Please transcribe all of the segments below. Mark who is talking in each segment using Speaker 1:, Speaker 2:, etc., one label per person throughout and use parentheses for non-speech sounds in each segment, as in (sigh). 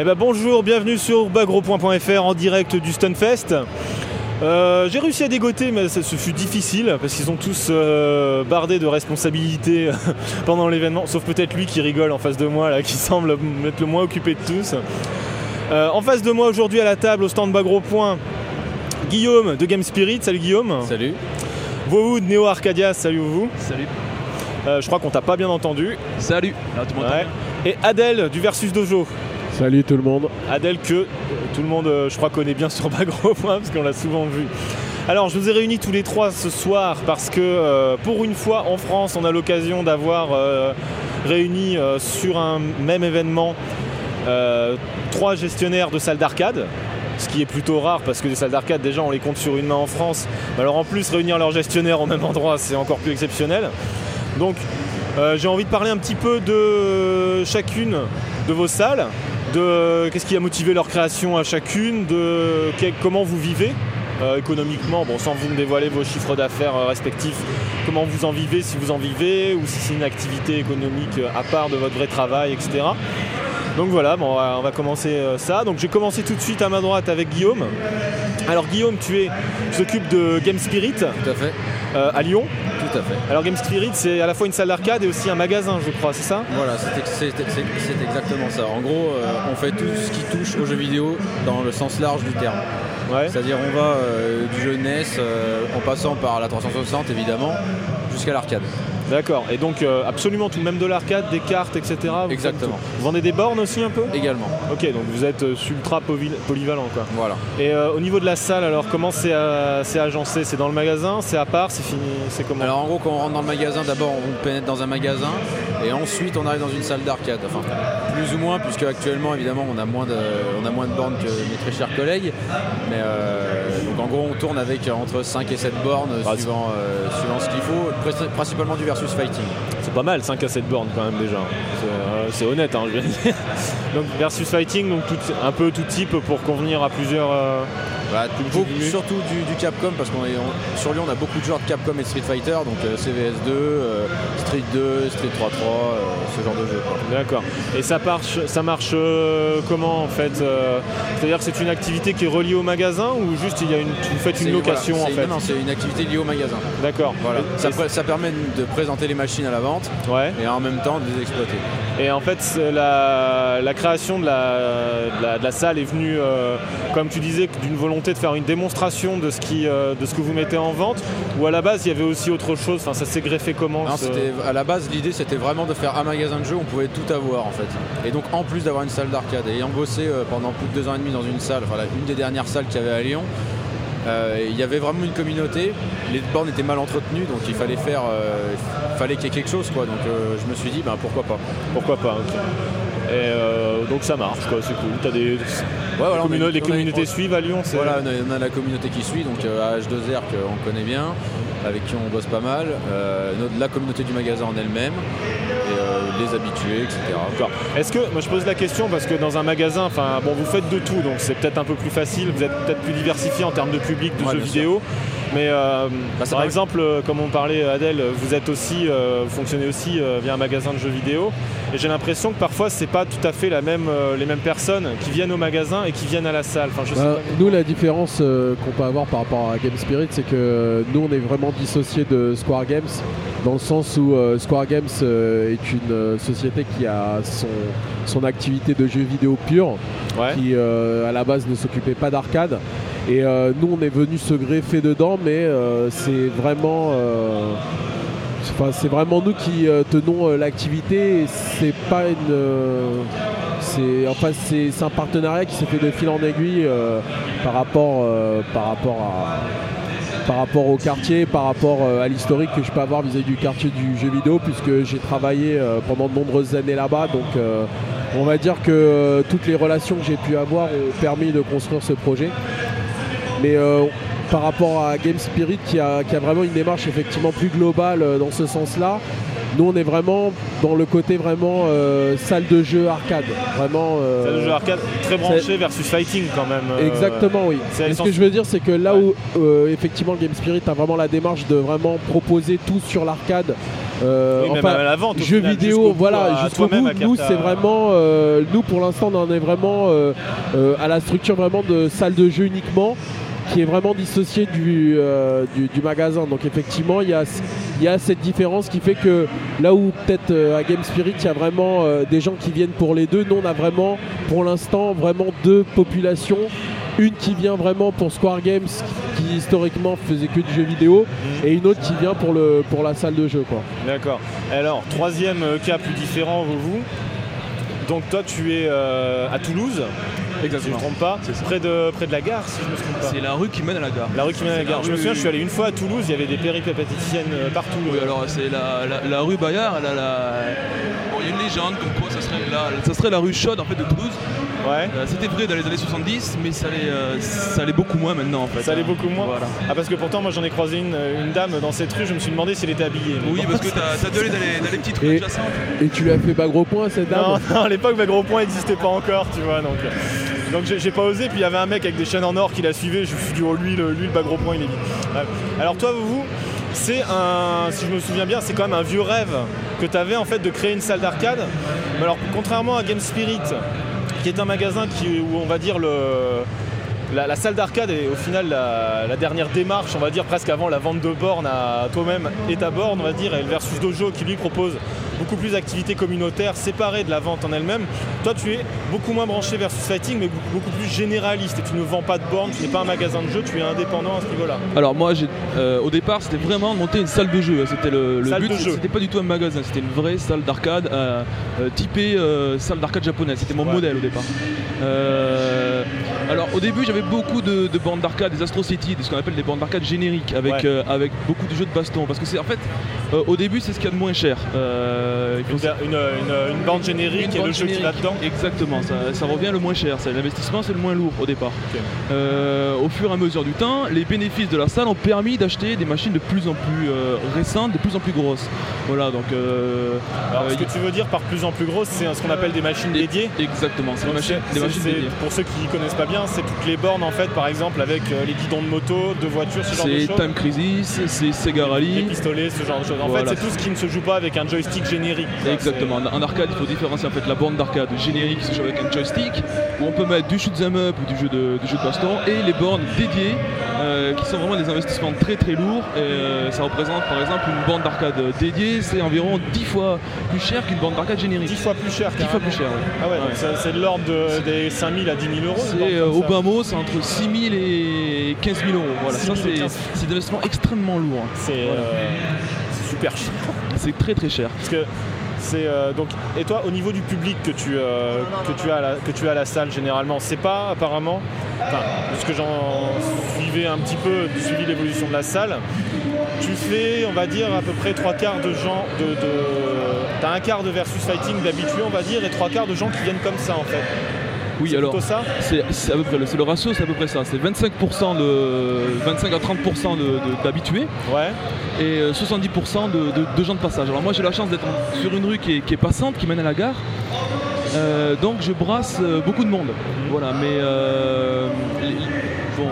Speaker 1: Eh ben bonjour, bienvenue sur bagropoint.fr en direct du Stunfest. Euh, j'ai réussi à dégoter, mais ça, ce fut difficile parce qu'ils sont tous euh, bardés de responsabilités (laughs) pendant l'événement, sauf peut-être lui qui rigole en face de moi, là, qui semble être le moins occupé de tous. Euh, en face de moi aujourd'hui à la table au stand Bagropoint, Guillaume de Game Spirit. Salut Guillaume.
Speaker 2: Salut.
Speaker 1: Vous de Neo Arcadia. Salut vous.
Speaker 2: Salut.
Speaker 1: je crois qu'on t'a pas bien entendu.
Speaker 2: Salut.
Speaker 1: Ouais. Et Adèle du Versus Dojo.
Speaker 3: Salut tout le monde.
Speaker 1: Adèle que euh, tout le monde, euh, je crois, connaît bien sur Bagro parce qu'on l'a souvent vu. Alors, je vous ai réunis tous les trois ce soir parce que euh, pour une fois en France, on a l'occasion d'avoir réuni sur un même événement trois gestionnaires de salles d'arcade ce qui est plutôt rare parce que les salles d'arcade déjà on les compte sur une main en France. Alors en plus réunir leurs gestionnaires au même endroit c'est encore plus exceptionnel. Donc j'ai envie de parler un petit peu de chacune de vos salles de qu'est-ce qui a motivé leur création à chacune, de comment vous vivez euh, économiquement, bon, sans vous me dévoiler vos chiffres d'affaires euh, respectifs, comment vous en vivez, si vous en vivez, ou si c'est une activité économique euh, à part de votre vrai travail, etc. Donc voilà, bon, on, va, commencer ça. Donc j'ai commencé tout de suite à ma droite avec Guillaume. Alors Guillaume, tu es, tu t'occupes de Game Spirit.
Speaker 2: Tout à fait.
Speaker 1: À Lyon.
Speaker 2: Tout à fait.
Speaker 1: Alors Game Spirit, c'est à la fois une salle d'arcade et aussi un magasin, je crois, c'est ça?
Speaker 2: Voilà, c'est exactement ça. En gros, euh, on fait tout ce qui touche aux jeux vidéo dans le sens large du terme. C'est-à-dire on va euh, du jeu NES euh, en passant par la 360 évidemment jusqu'à l'arcade.
Speaker 1: D'accord. Et donc euh, absolument tout, même de l'arcade, des cartes, etc.
Speaker 2: Exactement.
Speaker 1: Vous vendez des bornes aussi un peu?
Speaker 2: Également.
Speaker 1: Ok, donc vous êtes euh, ultra polyvalent quoi.
Speaker 2: Voilà.
Speaker 1: Et euh, au niveau de la salle, alors comment c'est agencé? C'est dans le magasin? C'est à part? C'est fini? C'est comment?
Speaker 2: Alors en gros, quand on rentre dans le magasin, d'abord on pénètre dans un magasin et ensuite on arrive dans une salle d'arcade. Enfin, plus ou moins, puisque actuellement évidemment on a moins de, on a moins de bornes que mes très chers collègues. Mais donc en gros, on tourne avec entre 5 et 7 bornes ah, suivant, suivant ce qu'il faut, principalement du version Fighting.
Speaker 1: C'est pas mal, 5 à 7 bornes quand même déjà. C'est euh, honnête, hein, je dire. (laughs) donc versus Fighting, donc un peu tout type pour convenir à plusieurs. Euh,
Speaker 2: bah, surtout du, Capcom parce qu'on sur Lyon on a beaucoup de joueurs de Capcom et Street Fighter donc euh, CVS2, Street 2, Street 3 3, ce genre de jeu.
Speaker 1: D'accord. Et ça marche, ça marche comment en fait C'est-à-dire que c'est une activité qui est reliée au magasin ou juste il y a une, vous faites une location en fait?
Speaker 2: Non, c'est une activité liée au magasin.
Speaker 1: D'accord.
Speaker 2: Voilà. Ça, ça, permet de présenter les machines à la vente
Speaker 1: ouais.
Speaker 2: et en même temps de les exploiter.
Speaker 1: Et en fait la, la création de la, de la, salle est venue, comme tu disais, d'une volonté de faire une démonstration de ce, qui, euh, de ce que vous mettez en vente Ou à la base, il y avait aussi autre chose? Enfin, ça s'est greffé comment
Speaker 2: À la base, l'idée, c'était vraiment de faire un magasin de jeux où on pouvait tout avoir, en fait. Et donc, en plus d'avoir une salle d'arcade, ayant bossé euh, pendant plus de deux ans et demi dans une salle, enfin, une des dernières salles qu'il y avait à Lyon, euh, il y avait vraiment une communauté. Les bornes étaient mal entretenues, donc il fallait faire, fallait qu'il y ait quelque chose, quoi. Donc je me suis dit, ben pourquoi pas.
Speaker 1: Pourquoi pas. Euh, donc ça marche, quoi, c'est cool. As des... les communautés suivent à Lyon
Speaker 2: Voilà, on a, la communauté qui suit, donc euh, H2R qu'on connaît bien, avec qui on bosse pas mal, euh, la communauté du magasin en elle-même, et les habitués, etc.
Speaker 1: Est-ce que, moi je pose la question parce que dans un magasin, enfin bon, vous faites de tout, donc c'est peut-être un peu plus facile, vous êtes peut-être plus diversifié en termes de public, de jeux vidéo. Mais bah, par exemple, comme on parlait Adèle, vous êtes aussi, vous fonctionnez aussi via un magasin de jeux vidéo. Et j'ai l'impression que parfois c'est pas tout à fait la même, euh, les mêmes personnes qui viennent au magasin et qui viennent à la salle. Enfin,
Speaker 3: bah, nous, la différence euh, qu'on peut avoir par rapport à Game Spirit, c'est que nous on est vraiment dissocié de Square Games dans le sens où euh, Square Games est une société qui a son, son activité de jeux vidéo pure, qui à la base ne s'occupait pas d'arcade. Et nous on est venu se greffer dedans, mais c'est vraiment c'est vraiment nous qui euh, tenons euh, l'activité. C'est pas une. Euh, c'est enfin c'est un partenariat qui s'est fait de fil en aiguille par rapport par rapport par rapport au quartier, par rapport à l'historique que je peux avoir vis-à-vis du quartier du jeu vidéo, puisque j'ai travaillé pendant de nombreuses années là-bas. Donc, on va dire que toutes les relations que j'ai pu avoir ont permis de construire ce projet. Mais par rapport à Game Spirit qui a, vraiment une démarche effectivement plus globale euh, dans ce sens-là. Nous, on est vraiment dans le côté vraiment euh, salle de jeu arcade. Vraiment,
Speaker 1: euh, salle de jeu arcade très branché versus fighting quand même.
Speaker 3: Exactement, oui. ce que je veux dire, c'est que là où effectivement Game Spirit a vraiment la démarche de vraiment proposer tout sur l'arcade euh,
Speaker 1: Oui,
Speaker 3: enfin,
Speaker 1: la vente,
Speaker 3: jeux
Speaker 1: final,
Speaker 3: vidéo, voilà, jusqu'au bout. Nous, c'est vraiment, euh, nous pour l'instant, on en est vraiment euh, euh, à la structure vraiment de salle de jeu uniquement, qui est vraiment dissociée du, euh, du, du magasin. Donc effectivement, il y a, y a cette différence qui fait que là où peut-être euh, à Game Spirit, il y a vraiment euh, des gens qui viennent pour les deux, nous on a vraiment, pour l'instant, vraiment deux populations. Une qui vient vraiment pour Square Games, qui historiquement faisait que du jeu vidéo, et une autre qui vient pour, le, pour la salle de jeu.
Speaker 1: D'accord. Alors, troisième cas plus différent, vous, vous? Donc toi, tu es euh, à Toulouse, si je ne
Speaker 4: Exactement.
Speaker 1: me trompe pas, près de, près de la gare, si je ne me trompe pas.
Speaker 4: C'est la rue qui mène à la gare.
Speaker 1: La rue qui mène à la
Speaker 4: C'est
Speaker 1: gare.
Speaker 4: la
Speaker 1: Je me souviens, je suis allé une fois à Toulouse, il y avait des péripéticiennes euh, partout.
Speaker 4: Oui, alors c'est la, la- la rue Bayard, elle a la... Bon, il y a une légende comme quoi ça serait, la, ça serait la rue chaude en fait de Toulouse.
Speaker 1: Ouais.
Speaker 4: Euh, C'était vrai dans les années 70, mais ça allait, euh, ça allait beaucoup moins maintenant en fait.
Speaker 1: Ça allait beaucoup moins.
Speaker 4: Voilà.
Speaker 1: Ah parce que pourtant moi j'en ai croisé une, une dame dans cette rue, je me suis demandé si elle était habillée.
Speaker 4: Oui,
Speaker 1: bon.
Speaker 4: parce que t'as as dû aller dans les, dans les petites rues
Speaker 3: Et-
Speaker 4: adjacentes.
Speaker 3: Et tu lui as fait bas gros point cette dame
Speaker 1: Non, (laughs) non, à l'époque, ma gros point n'existait pas encore, tu vois. Donc, euh, donc j'ai j'ai pas osé. Puis il y avait un mec avec des chaînes en or qui la suivait. Je me suis dit, oh, lui, le, lui, le bas gros point, il est vite. Ouais. Alors, toi, vous, c'est un, si je me souviens bien, c'est quand même un vieux rêve que tu avais en fait de créer une salle d'arcade. Mais alors, contrairement à Game Spirit, qui est un magasin qui, où va dire. La, salle d'arcade est au final la, la dernière démarche, on va dire presque avant la vente de bornes à toi-même et ta borne, on va dire, et le Versus Dojo qui lui propose beaucoup plus d'activités communautaires séparées de la vente en elle-même. Toi, tu es beaucoup moins branché versus fighting, mais beaucoup- plus généraliste. Et tu ne vends pas de bornes, tu n'es pas un magasin de jeux, tu es indépendant à ce niveau-là.
Speaker 4: Alors moi, j'ai- euh, au départ, c'était vraiment de monter une salle de jeu. C'était le, le
Speaker 1: Salle
Speaker 4: but.
Speaker 1: de.
Speaker 4: C'était pas du tout un magasin. C'était une vraie salle d'arcade, euh, euh, typée euh, salle d'arcade japonaise. C'était mon
Speaker 1: Ouais.
Speaker 4: modèle au départ. Alors au début, j'avais beaucoup de, de bandes d'arcade, des Astro City, des- ce qu'on appelle des bandes d'arcade génériques, avec
Speaker 1: Ouais.
Speaker 4: avec beaucoup de jeux de baston. Parce que c'est en fait, euh, au début, c'est ce qu'il y a de moins cher. Euh,
Speaker 1: Une, une, une- une bande générique et le jeu qui va dedans.
Speaker 4: Exactement, ça, ça revient le moins cher. C'est- L'investissement, c'est le moins lourd au départ. Euh, au fur et à mesure du temps, les bénéfices de la salle ont permis d'acheter des machines de plus en plus récentes, de plus en plus grosses. Voilà, donc.
Speaker 1: Alors, ce que tu veux dire par plus en plus grosse, c'est ce qu'on appelle des machines dédiées.
Speaker 4: Exactement, c'est des
Speaker 1: Donc,
Speaker 4: machines,
Speaker 1: c'est-
Speaker 4: des
Speaker 1: c'est-
Speaker 4: machines
Speaker 1: c'est-
Speaker 4: dédiées.
Speaker 1: Pour ceux qui connaissent pas bien, c'est toutes les bornes en fait, par exemple avec les guidons de moto, de voitures, ce genre de
Speaker 4: C'est
Speaker 1: choses.
Speaker 4: Time Crisis, c'est Sega
Speaker 1: Les
Speaker 4: Rally.
Speaker 1: pistolets, ce genre de choses. En
Speaker 4: Voilà.
Speaker 1: fait, c'est tout ce qui ne se joue pas avec un joystick générique. quoi.
Speaker 4: Exactement. En arcade, il faut différencier en fait la borne d'arcade générique qui se joue avec un joystick, où on peut mettre du shoot 'em up ou du jeu de, du jeu de baston, et les bornes dédiées, euh, qui sont vraiment des investissements très très lourds. Et, euh, ça représente par exemple une borne d'arcade dédiée, c'est environ 10 fois plus cher qu'une borne d'arcade générique.
Speaker 1: 10 fois plus cher.
Speaker 4: 10 fois plus cher, oui.
Speaker 1: Ah ouais, donc
Speaker 4: Ouais.
Speaker 1: c'est- de l'ordre de- des 5000 à 10 000 euros.
Speaker 4: C'est euh, au bas mot, c'est entre 6 000 et 15 000 euros. Voilà,
Speaker 1: 6
Speaker 4: ça
Speaker 1: 000 et
Speaker 4: c'est
Speaker 1: 15
Speaker 4: c'est des investissements extrêmement lourds.
Speaker 1: C'est euh, c'est super cher.
Speaker 4: C'est très très cher.
Speaker 1: Parce que c'est euh, donc et toi au niveau du public que tu euh, que tu as à la, que tu as à la salle généralement c'est pas apparemment enfin de ce que j'en suivais un petit peu suivi l'évolution de la salle tu fais on va dire à peu près trois quarts de gens de, de t'as un quart de versus fighting d'habitués on va dire et trois quarts de gens qui viennent comme ça en fait
Speaker 4: Oui,
Speaker 1: c'est
Speaker 4: alors
Speaker 1: plutôt ça
Speaker 4: c'est à peu près le, c'est le ratio, c'est à peu près ça. C'est 25% de 25 à 30% de- de- d'habitués.
Speaker 1: ouais
Speaker 4: et euh, 70% de, de- de gens de passage. Alors moi j'ai la chance d'être sur une rue qui est, qui est passante, qui mène à la gare. Euh, donc je brasse euh, beaucoup de monde. Voilà, mais euh, bon,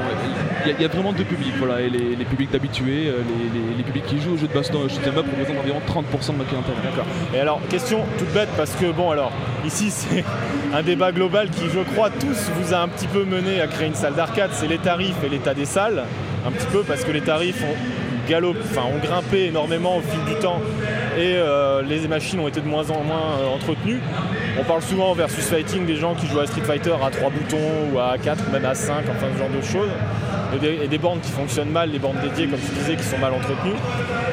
Speaker 4: il y, a- vraiment deux publics. Voilà, et les, les publics d'habitués, euh, les, les- publics qui jouent au jeu de baston et au shoot'em up représentent environ 30% de ma clientèle.
Speaker 1: D'accord. Et alors, question toute bête, parce que bon, alors, ici, (laughs) c'est un débat global qui, je crois, tous vous a un petit peu mené à créer une salle d'arcade. C'est les tarifs et l'état des salles. Un petit peu, parce que les tarifs ont enfin, ont grimpé énormément au fil du temps et euh, les machines ont été de moins en moins euh, entretenues. On parle souvent versus fighting des gens qui jouent à Street Fighter à 3 boutons ou à 4 ou même à 5, enfin ce genre de choses. Et des, des bornes qui fonctionnent mal, les bornes dédiées comme tu disais qui sont mal entretenues.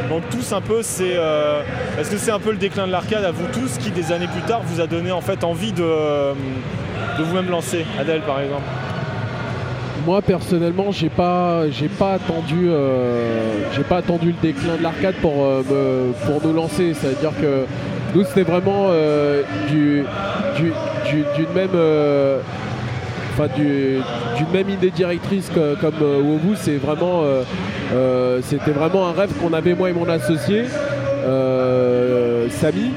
Speaker 1: Donc tous un peu, c'est euh, est-ce que c'est un peu le déclin de l'arcade à vous tous qui des années plus tard vous a donné en fait envie de, de vous-même lancer Adèle par exemple?
Speaker 3: Moi personnellement, j'ai pas, j'ai pas attendu, euh, j'ai pas attendu le déclin de l'arcade pour euh, pour nous lancer. C'est-à-dire que nous c'était vraiment euh, du, du- du- d'une même, enfin du- d'une même idée directrice comme Wobu. C'est vraiment, c'était vraiment un rêve qu'on avait moi et mon associé Samy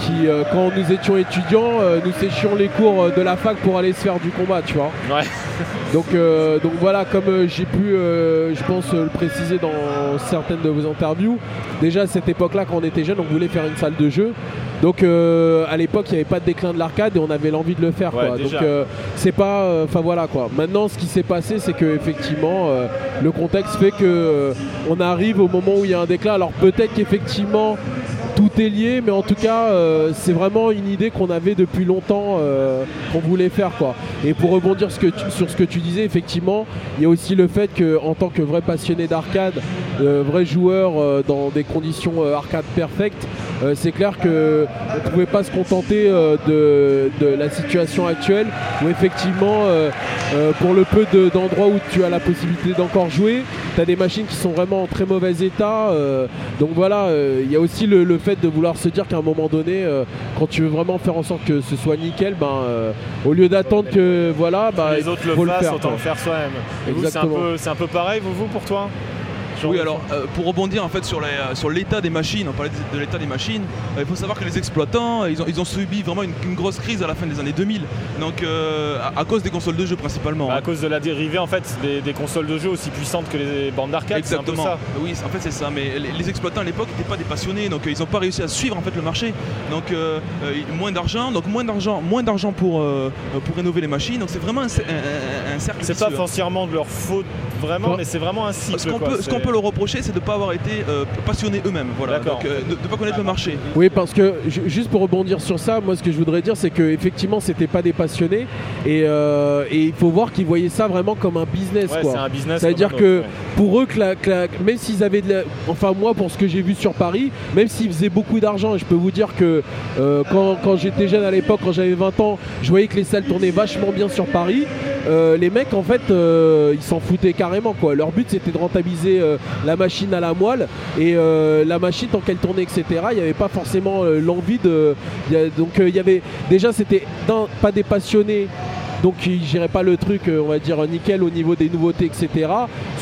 Speaker 3: qui, euh, quand nous étions étudiants, euh, nous séchions les cours euh, de la fac pour aller se faire du combat, tu vois.
Speaker 1: Ouais. (laughs)
Speaker 3: Donc, euh, donc voilà, comme j'ai pu, je pense, le préciser dans certaines de vos interviews, déjà à cette époque-là, quand on était jeune, on voulait faire une salle de jeu. Donc à l'époque, il n'y avait pas de déclin de l'arcade et on avait l'envie de le faire.
Speaker 1: Ouais,
Speaker 3: quoi. Donc c'est pas, enfin voilà quoi. Maintenant, ce qui s'est passé, c'est que effectivement, le contexte fait que on arrive au moment où il y a un déclin. Alors peut-être qu'effectivement tout est lié, mais en tout cas, euh, c'est vraiment une idée qu'on avait depuis longtemps, euh, qu'on voulait faire. Quoi. Et pour rebondir sur ce que tu disais, effectivement, il y a aussi le fait qu'en tant que vrai passionné d'arcade, euh, vrai joueur dans des conditions arcade perfectes, c'est clair qu'on ne pouvait pas se contenter de, la situation actuelle où effectivement, pour le peu de- d'endroits où tu as la possibilité d'encore jouer, tu as des machines qui sont vraiment en très mauvais état. euh, donc voilà, euh, il y a aussi le, le fait de vouloir se dire qu'à un moment donné, euh, quand tu veux vraiment faire en sorte que ce soit nickel, ben, au lieu d'attendre que voilà, bah,
Speaker 1: les
Speaker 3: il
Speaker 1: autres le fassent, autant le faire soi-même. Et vous, c'est un, peu, c'est un peu pareil, vous, vous pour toi?
Speaker 4: Oui, alors euh, pour rebondir en fait sur euh, sur l'état des machines, on parlait de, de l'état des machines. euh, il faut savoir que les exploitants, ils ont, ils ont subi vraiment une, une grosse crise à la fin des années 2000. Donc euh, à, à cause des consoles de jeu principalement.
Speaker 1: Bah,
Speaker 4: hein.
Speaker 1: à cause de la dérivée en fait des, des consoles de jeu aussi puissantes que les bandes d'arcade, c'est un peu
Speaker 4: Exactement.
Speaker 1: ça.
Speaker 4: Oui, en fait c'est ça. Mais les, les exploitants à l'époque n'étaient pas des passionnés, donc ils n'ont pas réussi à suivre en fait le marché. Donc moins d'argent, donc moins d'argent, moins d'argent pour pour rénover les machines. Donc c'est vraiment un, un- un- cercle.
Speaker 1: C'est pas
Speaker 4: vicieux.
Speaker 1: foncièrement de leur faute vraiment, mais c'est vraiment un cycle.
Speaker 4: Ce qu'on peut, peut leur reprocher, c'est de ne pas avoir été euh, passionnés eux-mêmes. Voilà. Donc euh, de ne pas connaître le marché.
Speaker 3: Oui, parce que ju- juste pour rebondir sur ça, moi ce que je voudrais dire, c'est que effectivement, c'était pas des passionnés et, euh, et il faut voir qu'ils voyaient ça vraiment comme un business,
Speaker 1: Ouais,
Speaker 3: quoi.
Speaker 1: c'est un business.
Speaker 3: Ça veut
Speaker 1: comme
Speaker 3: dire
Speaker 1: un autre,
Speaker 3: que
Speaker 1: ouais.
Speaker 3: pour eux, que la- que la- même s'ils avaient de la... Enfin moi, pour ce que j'ai vu sur Paris, même s'ils faisaient beaucoup d'argent, et je peux vous dire que euh, quand, quand j'étais jeune à l'époque, quand j'avais 20 ans, je voyais que les salles tournaient vachement bien sur Paris. Euh, les mecs, en fait, euh, ils s'en foutaient carrément. Quoi. Leur but, c'était de rentabiliser euh, la machine à la moelle. Et la machine, tant qu'elle tournait, etc., il n'y avait pas forcément l'envie de... donc il y avait... Déjà, c'était pas des passionnés donc ils géraient pas le truc, on va dire nickel au niveau des nouveautés, etc.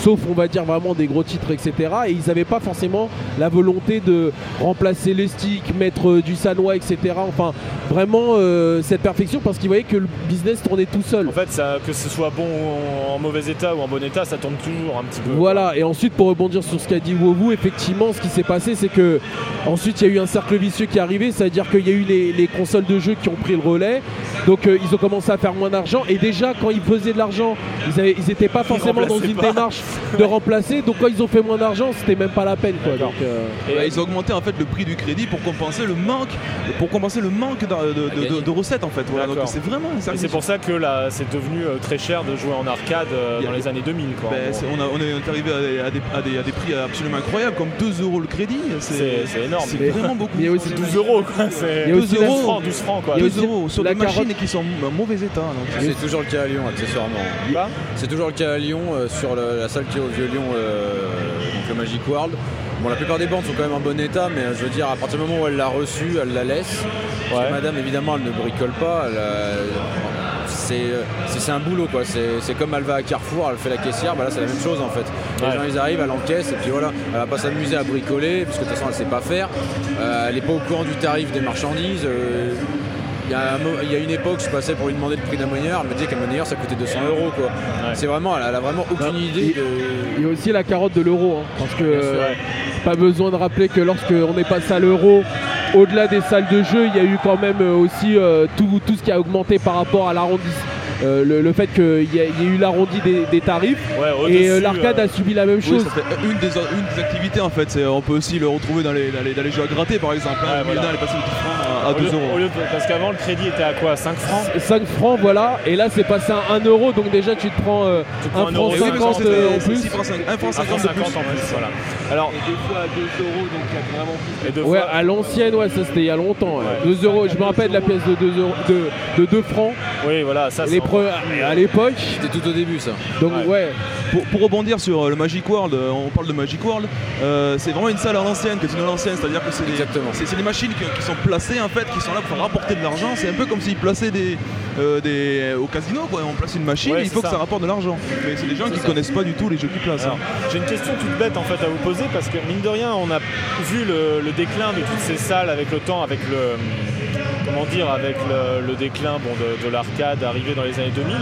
Speaker 3: Sauf on va dire vraiment des gros titres, etc. Et ils n'avaient pas forcément la volonté de remplacer les sticks, mettre euh, du sanois, etc. Enfin vraiment euh, cette perfection parce qu'ils voyaient que le business tournait tout seul.
Speaker 1: En fait, ça, que ce soit bon ou en mauvais état ou en bon état, ça tourne toujours un petit peu.
Speaker 3: Voilà, et ensuite pour rebondir sur ce qu'a dit Wowu, effectivement ce qui s'est passé c'est que ensuite il y a eu un cercle vicieux qui est arrivé, c'est-à-dire qu'il y a eu les, les consoles de jeux qui ont pris le relais, donc euh, ils ont commencé à faire moins d'argent, et déjà quand ils faisaient de l'argent, ils, avaient- ils étaient pas forcément dans une
Speaker 1: pas.
Speaker 3: démarche de remplacer, donc quand ils ont fait moins d'argent c'était même pas la peine quoi. Donc, euh,
Speaker 1: Et-
Speaker 4: Bah, ils ont augmenté en fait le prix du crédit pour compenser le manque, pour compenser le manque de, de- de- de recettes en fait. Voilà. Donc c'est vraiment
Speaker 1: c'est pour ça que là, c'est devenu euh, très cher de jouer en arcade euh, dans les années 2000. Quoi, en
Speaker 4: Ben, on, a- on est arrivé à des, à des- à des- à des prix absolument incroyables, comme 2 euros le crédit.
Speaker 1: C'est- c'est énorme.
Speaker 4: C'est
Speaker 3: Mais-
Speaker 4: vraiment beaucoup.
Speaker 3: mais il y a aussi
Speaker 1: 12 euros quoi. (laughs) C'est
Speaker 3: Il y a aussi
Speaker 1: 12
Speaker 3: la-
Speaker 1: francs, 12 francs quoi.
Speaker 3: il y a
Speaker 4: 2
Speaker 3: aussi
Speaker 4: euros sur
Speaker 3: la
Speaker 4: des machines qui sont en mauvais état. donc.
Speaker 2: C'est toujours le cas à Lyon, accessoirement. C'est toujours le cas à Lyon, sur la salle au Vieux Lyon, euh, donc le Magic World. Bon, la plupart des bandes sont quand même en bon état, mais euh, je veux dire, à partir du moment où elle l'a reçue, elle la laisse.
Speaker 1: Ouais.
Speaker 2: madame, évidemment, elle ne bricole pas. elle, euh, c'est un boulot, quoi. C'est c'est comme elle va à Carrefour, elle fait la caissière, bah là, c'est la même chose, en fait. Les
Speaker 1: Ouais.
Speaker 2: gens, ils arrivent, elle encaisse, et puis voilà. Elle va pas s'amuser à bricoler, parce que de toute façon, elle sait pas faire. Euh, elle n'est pas au courant du tarif des marchandises. euh, il y, a un mo- il y a une époque, je passais pour lui demander le prix d'un monnayeur, elle me disait qu'un monnayeur ça coûtait 200 euros quoi. C'est vraiment, elle a, elle a vraiment aucune
Speaker 3: Non,
Speaker 2: idée de.
Speaker 3: il y a aussi la carotte de l'euro, hein, parce que euh, pas besoin de rappeler que lorsqu'on est passé à l'euro, au-delà des salles de jeu, il y a eu quand même euh, aussi euh, tout, tout ce qui a augmenté par rapport à l'arrondissement. Euh, le, le fait qu'il y, a- il y a eu l'arrondi des, des tarifs
Speaker 1: Ouais,
Speaker 3: et euh, l'arcade
Speaker 1: euh,
Speaker 3: a subi la même
Speaker 4: Oui,
Speaker 3: chose.
Speaker 4: ça fait une des, une des activités en fait. C'est- On peut aussi le retrouver dans les, dans les, dans les jeux à gratter par exemple. hein.
Speaker 1: Ouais,
Speaker 4: Le
Speaker 1: voilà.
Speaker 4: Milan, elle est passée de 10 francs à, à
Speaker 1: au lieu-
Speaker 4: 2 euros.
Speaker 1: au lieu de- parce qu'avant le crédit était à quoi? 5 francs?
Speaker 3: 5 francs, voilà, et là c'est passé à 1 euro, donc déjà tu te prends euh,
Speaker 1: Tu prends
Speaker 3: 1
Speaker 1: un
Speaker 3: franc
Speaker 1: euro
Speaker 4: Et oui, mais ça,
Speaker 3: 50
Speaker 4: c'était-
Speaker 3: euh, en plus.
Speaker 4: 6 francs 5, 1 franc
Speaker 1: 1 franc
Speaker 4: 50 de
Speaker 1: 50
Speaker 4: plus.
Speaker 1: en plus, voilà. Alors,
Speaker 3: Et deux fois à 2 euros, donc il y a vraiment plus.
Speaker 1: et deux
Speaker 3: Ouais,
Speaker 1: fois,
Speaker 3: à l'ancienne, ouais, ça c'était il y a longtemps.
Speaker 1: Ouais.
Speaker 3: 2 euros, je me rappelle la pièce de 2 euros, de, de 2 francs.
Speaker 1: oui, voilà, ça
Speaker 3: Les
Speaker 1: c'est.
Speaker 3: pre- à l'époque,
Speaker 2: C'était tout au début ça.
Speaker 3: donc
Speaker 1: Ouais.
Speaker 3: ouais,
Speaker 4: Pour, pour rebondir sur euh, le Magic World, euh, on parle de Magic World, euh, c'est vraiment une salle à l'ancienne, que tu à l'ancienne, c'est-à-dire que c'est des,
Speaker 2: Exactement.
Speaker 4: c'est- c'est des machines qui, qui sont placées en fait fait qui sont là pour rapporter de l'argent. C'est un peu comme s'ils plaçaient des, euh, des au casino, quoi. On place une machine,
Speaker 1: Ouais,
Speaker 4: il faut
Speaker 1: ça.
Speaker 4: que ça rapporte de l'argent. Mais c'est des gens qui
Speaker 1: ça.
Speaker 4: connaissent pas du tout les jeux qu'ils placent. Hein.
Speaker 1: J'ai une question toute bête en fait à vous poser parce que mine de rien on a vu le, le déclin de toutes ces salles avec le temps, avec le comment dire, avec le, le déclin bon, de, de l'arcade arrivé dans les années 2000.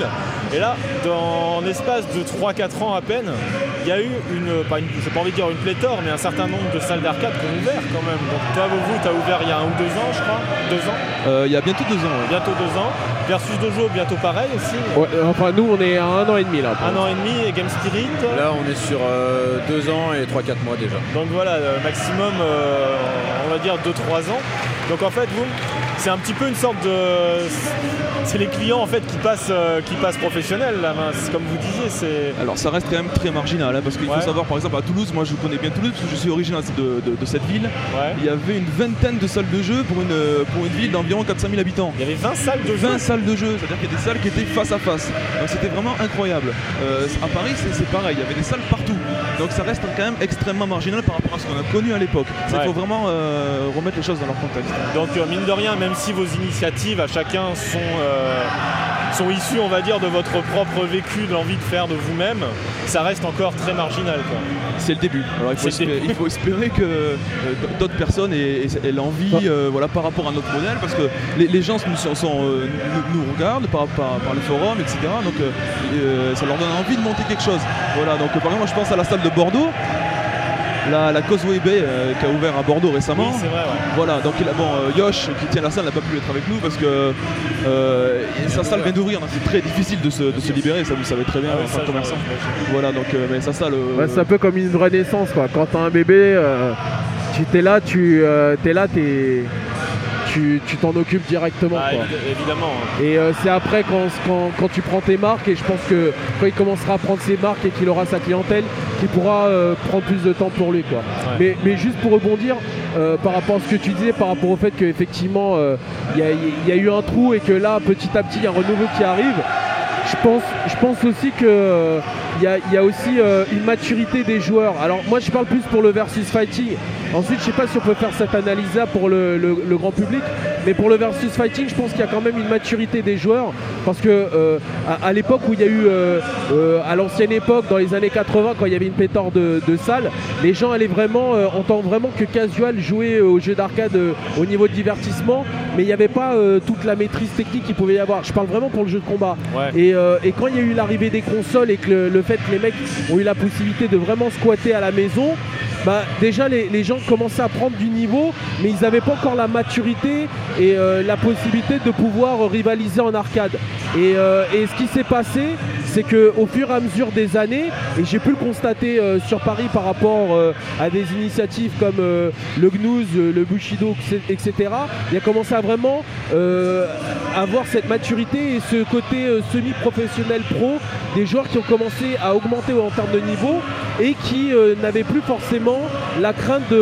Speaker 1: Et là, dans en espace de 3-4 ans à peine, il y a eu une, pas une, j'ai pas envie de dire une pléthore, mais un certain nombre de salles d'arcade qui ont ouvert quand même. Donc toi, vous, tu as ouvert il y a un ou deux ans, je crois, deux ans,
Speaker 4: Euh, Il y a bientôt deux ans. ouais.
Speaker 1: bientôt deux ans. Versus Dojo, bientôt pareil aussi.
Speaker 3: Ouais, enfin, nous, on est à un an et demi là.
Speaker 1: Un an et demi et Game Spirit.
Speaker 2: Là, on est sur euh, deux ans et 3-4 mois déjà.
Speaker 1: Donc voilà, euh, maximum, euh, on va dire 2-3 ans. Donc en fait, vous, c'est un petit peu une sorte de. C'est les clients en fait qui passent, euh, qui passent professionnels là, comme vous disiez, c'est.
Speaker 4: Alors ça reste quand même très marginal hein, parce qu'il
Speaker 1: Ouais.
Speaker 4: faut savoir par exemple à Toulouse, moi je connais bien Toulouse parce que je suis originaire de, de- de cette ville.
Speaker 1: Ouais.
Speaker 4: Il y avait une vingtaine de salles de jeu pour une, pour une ville d'environ 400 000 habitants.
Speaker 1: Il y avait 20 salles de jeu.
Speaker 4: 20 salles de jeu, c'est-à-dire qu'il y a des salles qui étaient face à face. Donc c'était vraiment incroyable. Euh, à Paris, c'est c'est pareil, il y avait des salles partout. Donc ça reste quand même extrêmement marginal par rapport à ce qu'on a connu à l'époque. Il
Speaker 1: Ouais.
Speaker 4: faut vraiment euh, remettre les choses dans leur contexte.
Speaker 1: Donc euh, mine de rien, même si vos initiatives à chacun sont, euh, sont issues, on va dire, de votre propre vécu, de l'envie de faire de vous-même, ça reste encore très marginal.
Speaker 4: C'est le début. Alors il faut, espérer,
Speaker 1: début.
Speaker 4: il faut espérer que euh, d'autres personnes aient, l'envie euh, voilà, par rapport à notre modèle, parce que les, les gens nous, sont- sont, nous, nous regardent par, par, par le forum, etc. Donc ça leur donne envie de monter quelque chose. Voilà, donc par exemple, moi je pense à la salle de Bordeaux, la, la Causeway Bay euh, qui a ouvert à Bordeaux récemment.
Speaker 1: Oui, c'est vrai, ouais.
Speaker 4: Voilà, donc il a- bon, euh, Yosh qui tient la salle n'a pas pu être avec nous parce que euh, sa salle vient d'ouvrir, donc c'est très difficile de se, de se libérer, ça vous savez très bien
Speaker 1: Ah oui,
Speaker 4: en tant
Speaker 1: ça,
Speaker 4: que commerçant. Voilà, donc euh, mais sa salle. euh,
Speaker 3: c'est un peu comme une vraie naissance quoi. Quand t'as un bébé, euh, tu t'es là, tu euh, t'es là, t'es tu tu t'en occupes directement.
Speaker 1: Ah,
Speaker 3: quoi.
Speaker 1: évi- évidemment. hein.
Speaker 3: Et euh, c'est après quand, quand, quand tu prends tes marques et je pense que quand il commencera à prendre ses marques et qu'il aura sa clientèle, pourra euh, prendre plus de temps pour lui quoi. Mais, mais juste pour rebondir euh, par rapport à ce que tu disais, par rapport au fait qu'effectivement euh, il y, a, il y a eu un trou et que là petit à petit il y a un renouveau qui arrive. Je pense, je pense aussi que il y, y a aussi une maturité des joueurs. Alors moi je parle plus pour le versus fighting. Ensuite je sais pas si on peut faire cette analyse là pour le, le- le grand public, mais pour le versus fighting je pense qu'il y a quand même une maturité des joueurs parce que euh, à, à l'époque où il y a eu euh, euh, à l'ancienne époque dans les années 80 quand il y avait une pléthore de, de salles, les gens allaient vraiment euh, en tant vraiment que casual jouer aux jeux d'arcade au niveau de divertissement, mais il n'y avait pas toute la maîtrise technique qu'il pouvait y avoir. Je parle vraiment pour le jeu de combat.
Speaker 1: Ouais.
Speaker 3: Et, et quand il y a eu l'arrivée des consoles et que le, le fait que les mecs ont eu la possibilité de vraiment squatter à la maison, bah déjà les, gens commençaient à prendre du niveau, mais ils n'avaient pas encore la maturité et euh, la possibilité de pouvoir rivaliser en arcade. Et, euh, et ce qui s'est passé, c'est que au fur et à mesure des années, et j'ai pu le constater euh, sur Paris par rapport euh, à des initiatives comme euh, le euh, le Bushido, etc., il a commencé à vraiment avoir cette maturité et ce côté semi-professionnel pro des joueurs qui ont commencé à augmenter en termes de niveau et qui n'avaient plus forcément la crainte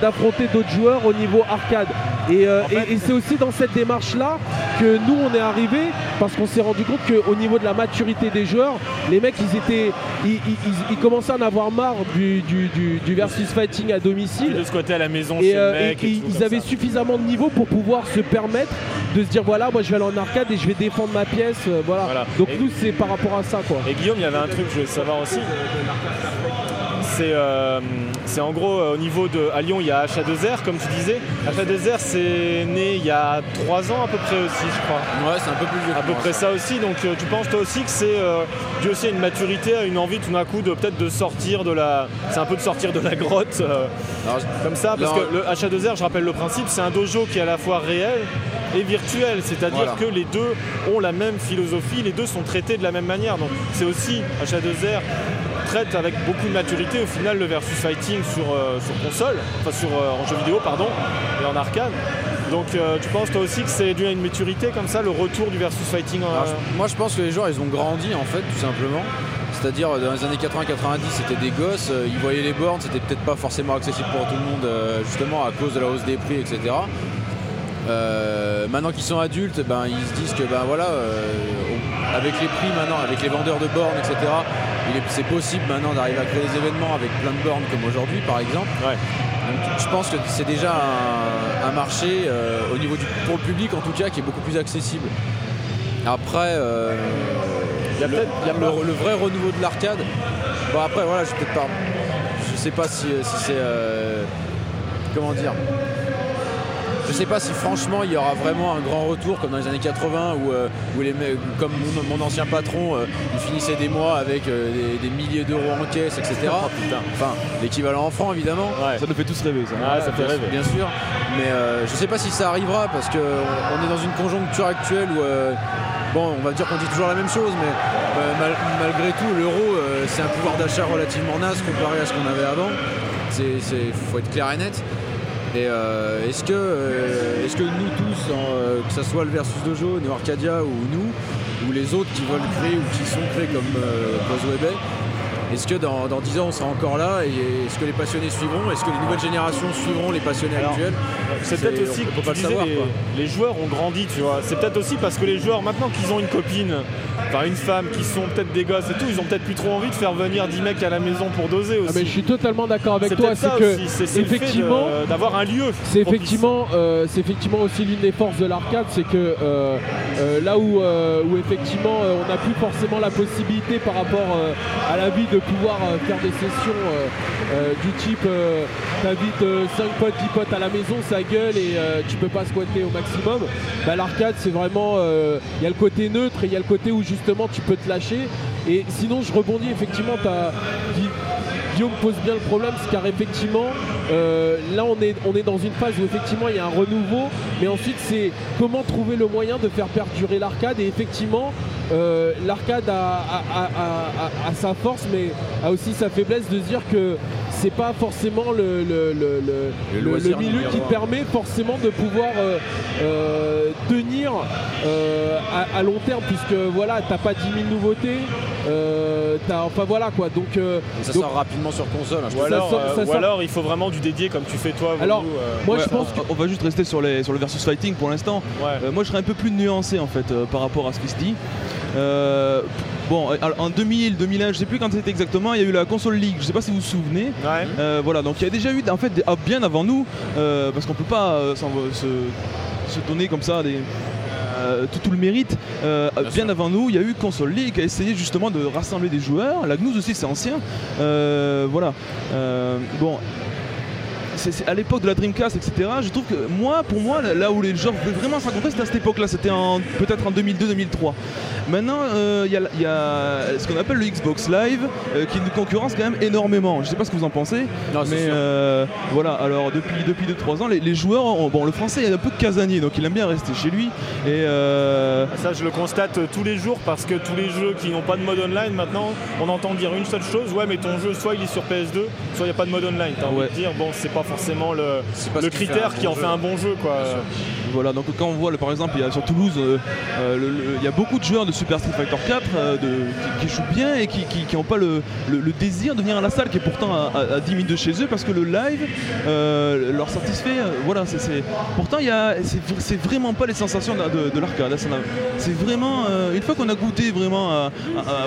Speaker 3: d'affronter d'autres joueurs au niveau arcade. Et, euh, et- et c'est aussi dans cette démarche-là que nous on est arrivé parce qu'on s'est rendu compte qu'au niveau de la maturité des joueurs, les mecs ils étaient, ils, ils- ils- ils commençaient à en avoir marre du, du- du- du versus fighting à domicile.
Speaker 1: De ce côté à la maison
Speaker 3: Et,
Speaker 1: chez
Speaker 3: euh,
Speaker 1: le mec.
Speaker 3: et- ils avaient
Speaker 1: ça.
Speaker 3: suffisamment de niveau pour pouvoir se permettre de se dire voilà moi je vais aller en arcade et je vais défendre ma pièce euh, voilà.
Speaker 1: Voilà.
Speaker 3: donc nous c'est par rapport à ça quoi
Speaker 1: Et Guillaume, il y avait un truc que je voulais savoir aussi. C'est euh, c'est en gros euh, au niveau de. À Lyon, il y a HA2R, comme tu disais. HA2R, c'est né il y a 3 ans à peu près aussi, je crois.
Speaker 2: Ouais, c'est un peu plus vieux.
Speaker 1: À peu près
Speaker 2: ça.
Speaker 1: ça aussi. Donc euh, tu penses toi aussi que c'est dû aussi à une maturité, à une envie tout d'un coup de peut-être de sortir de la. C'est un peu de sortir de la grotte. euh,
Speaker 2: Alors,
Speaker 1: comme ça, parce que le HA2R, je rappelle le principe, c'est un dojo qui est à la fois réel et virtuel, c'est-à-dire
Speaker 2: Voilà.
Speaker 1: que les deux ont la même philosophie, les deux sont traités de la même manière. Donc c'est aussi HA2R traite avec beaucoup de maturité au final le versus fighting sur, euh, sur console, enfin sur euh, en jeu vidéo pardon, et en arcade. Donc euh, tu penses toi aussi que c'est dû à une maturité comme ça, le retour du versus fighting en-
Speaker 2: Alors, je- moi je pense que les joueurs ils ont grandi en fait tout simplement. C'est-à-dire dans les années 80-90 c'était des gosses, euh, ils voyaient les bornes, c'était peut-être pas forcément accessible pour tout le monde euh, justement à cause de la hausse des prix etc. Euh, maintenant qu'ils sont adultes, ben, ils se disent que ben voilà, euh, avec les prix maintenant, avec les vendeurs de bornes, etc., c'est possible maintenant d'arriver à créer des événements avec plein de bornes comme aujourd'hui par exemple.
Speaker 1: Ouais.
Speaker 2: Donc, je pense que c'est déjà un, un marché euh, au niveau du, pour le public en tout cas qui est beaucoup plus accessible. Après, euh,
Speaker 1: Il y a
Speaker 2: le,
Speaker 1: peut-être- il y a
Speaker 2: le-
Speaker 1: pas-
Speaker 2: le vrai renouveau de l'arcade. Bon après voilà, je. Je sais pas si, si c'est euh, comment dire. Je sais pas si franchement il y aura vraiment un grand retour comme dans les années 80 où, euh, où les mecs, comme mon, mon ancien patron, euh, il finissait des mois avec euh, des, des milliers d'euros en caisse, etc.
Speaker 1: Oh.
Speaker 2: Enfin, l'équivalent en francs évidemment.
Speaker 1: Ouais.
Speaker 4: Ça nous fait tous rêver ça.
Speaker 1: Ah, ça fait
Speaker 2: bien,
Speaker 1: rêver.
Speaker 2: bien sûr. Mais euh, je sais pas si ça arrivera parce qu'on on est dans une conjoncture actuelle où, euh, bon, on va dire qu'on dit toujours la même chose, mais euh, mal- malgré tout, l'euro, euh, c'est un pouvoir d'achat relativement naze comparé à ce qu'on avait avant. C'est, c'est- faut être clair et net. Et euh, est-ce que, euh, est-ce que nous tous, euh, que ce soit le Versus Dojo, Neo Arcadia ou nous, ou les autres qui veulent créer ou qui sont créés comme Buzz Webet, est-ce que dans, dans 10 ans on sera encore là et est-ce que les passionnés suivront? Est-ce que les nouvelles générations suivront les passionnés
Speaker 1: Alors,
Speaker 2: actuels?
Speaker 1: C'est peut-être aussi
Speaker 2: on peut pas le savoir,
Speaker 1: les,
Speaker 2: quoi.
Speaker 1: les joueurs ont grandi, tu vois. C'est peut-être aussi parce que les joueurs, maintenant qu'ils ont une copine, enfin une femme, qui sont peut-être des gosses et tout, ils ont peut-être plus trop envie de faire venir 10 mecs à la maison pour doser aussi.
Speaker 3: Ah, mais je suis totalement d'accord avec
Speaker 1: c'est
Speaker 3: toi. C'est que
Speaker 1: aussi, c'est
Speaker 3: effectivement,
Speaker 1: d'avoir un lieu.
Speaker 3: C'est effectivement, euh, c'est effectivement aussi l'une des forces de l'arcade, c'est que euh, euh, là où, euh, où effectivement euh, on n'a plus forcément la possibilité par rapport euh, à la vie de pouvoir euh, faire des sessions euh, euh, du type t'invites 5 potes, 10 potes à la maison, ça gueule et tu peux pas squatter au maximum. Bah, l'arcade c'est vraiment, il y a le côté neutre et il y a le côté où justement tu peux te lâcher. Et sinon je rebondis effectivement, Guy- Guillaume pose bien le problème, c'est car effectivement, euh, là on est, on est dans une phase où effectivement il y a un renouveau, mais ensuite c'est comment trouver le moyen de faire perdurer l'arcade. Et effectivement, euh, l'arcade a, a- a- sa force, mais a aussi sa faiblesse de dire que c'est pas forcément le, le- milieu qui permet forcément de pouvoir euh, tenir à, à long terme, puisque voilà, t'as pas 10 000 nouveautés, t'as- enfin voilà quoi. Donc
Speaker 2: ça
Speaker 3: donc-
Speaker 2: sort rapidement sur console. hein, je
Speaker 1: Ou alors, euh,
Speaker 3: ça
Speaker 1: ou
Speaker 3: sort-
Speaker 1: alors il faut vraiment du dédié comme tu fais toi.
Speaker 3: Alors,
Speaker 1: euh,
Speaker 3: moi
Speaker 4: Ouais,
Speaker 3: je pense
Speaker 4: on, on va juste rester sur, les, sur le versus fighting pour l'instant.
Speaker 1: ouais.
Speaker 4: Euh, moi je serais un peu plus nuancé en fait euh, par rapport à ce qui se dit. Euh, bon, alors, en 2000, 2001, je sais plus quand c'était exactement, il y a eu la console League, je sais pas si vous vous souvenez.
Speaker 1: Ouais.
Speaker 4: Euh, voilà, donc il y a déjà eu en fait des- ah, bien avant nous, euh, parce qu'on peut pas euh, s'en- se, se donner comme ça des, euh, tout, tout le mérite. Euh, bien avant nous, il y a eu Console League qui a essayé justement de rassembler des joueurs. La GNUS aussi, c'est ancien. Euh, voilà. Bon. À l'époque de la Dreamcast, etc. Je trouve que moi, pour moi, là- où les joueurs pouvaient vraiment se rencontrer, c'était à cette époque-là. C'était en- peut-être en 2002-2003. Maintenant, euh, il y, a- il y a ce qu'on appelle le Xbox Live, euh, qui nous concurrence quand même énormément. Je sais pas ce que vous en pensez.
Speaker 2: Non,
Speaker 4: Mais euh, voilà, alors depuis, depuis 2-3 ans, les, les joueurs, ont- bon, le français est un peu casanier, donc il aime bien rester chez lui. Et euh,
Speaker 1: Ça, je le constate tous les jours parce que tous les jeux qui n'ont pas de mode online, maintenant, on entend dire une seule chose ouais, mais ton jeu, soit il est sur PS2, soit il n'y a pas de mode online. T'as envie
Speaker 4: Ouais.
Speaker 1: de dire, bon, c'est pas forcément le,
Speaker 2: C'est pas
Speaker 1: le
Speaker 2: ce qui fait
Speaker 1: critère qui
Speaker 2: bon
Speaker 1: en
Speaker 2: jeu.
Speaker 1: fait un bon jeu, quoi.
Speaker 4: Voilà, donc quand on voit, le- par exemple, il y a sur Toulouse, euh, euh, il y a beaucoup de joueurs de Super Street Fighter 4 euh, qui, jouent bien et qui n'ont pas le, désir de venir à la salle, qui est pourtant à, à- à 10 minutes de chez eux, parce que le live leur satisfait. voilà, pourtant, il c'est, vraiment pas les sensations de, de- de l'arcade. hein, c'est vraiment, une fois qu'on a goûté vraiment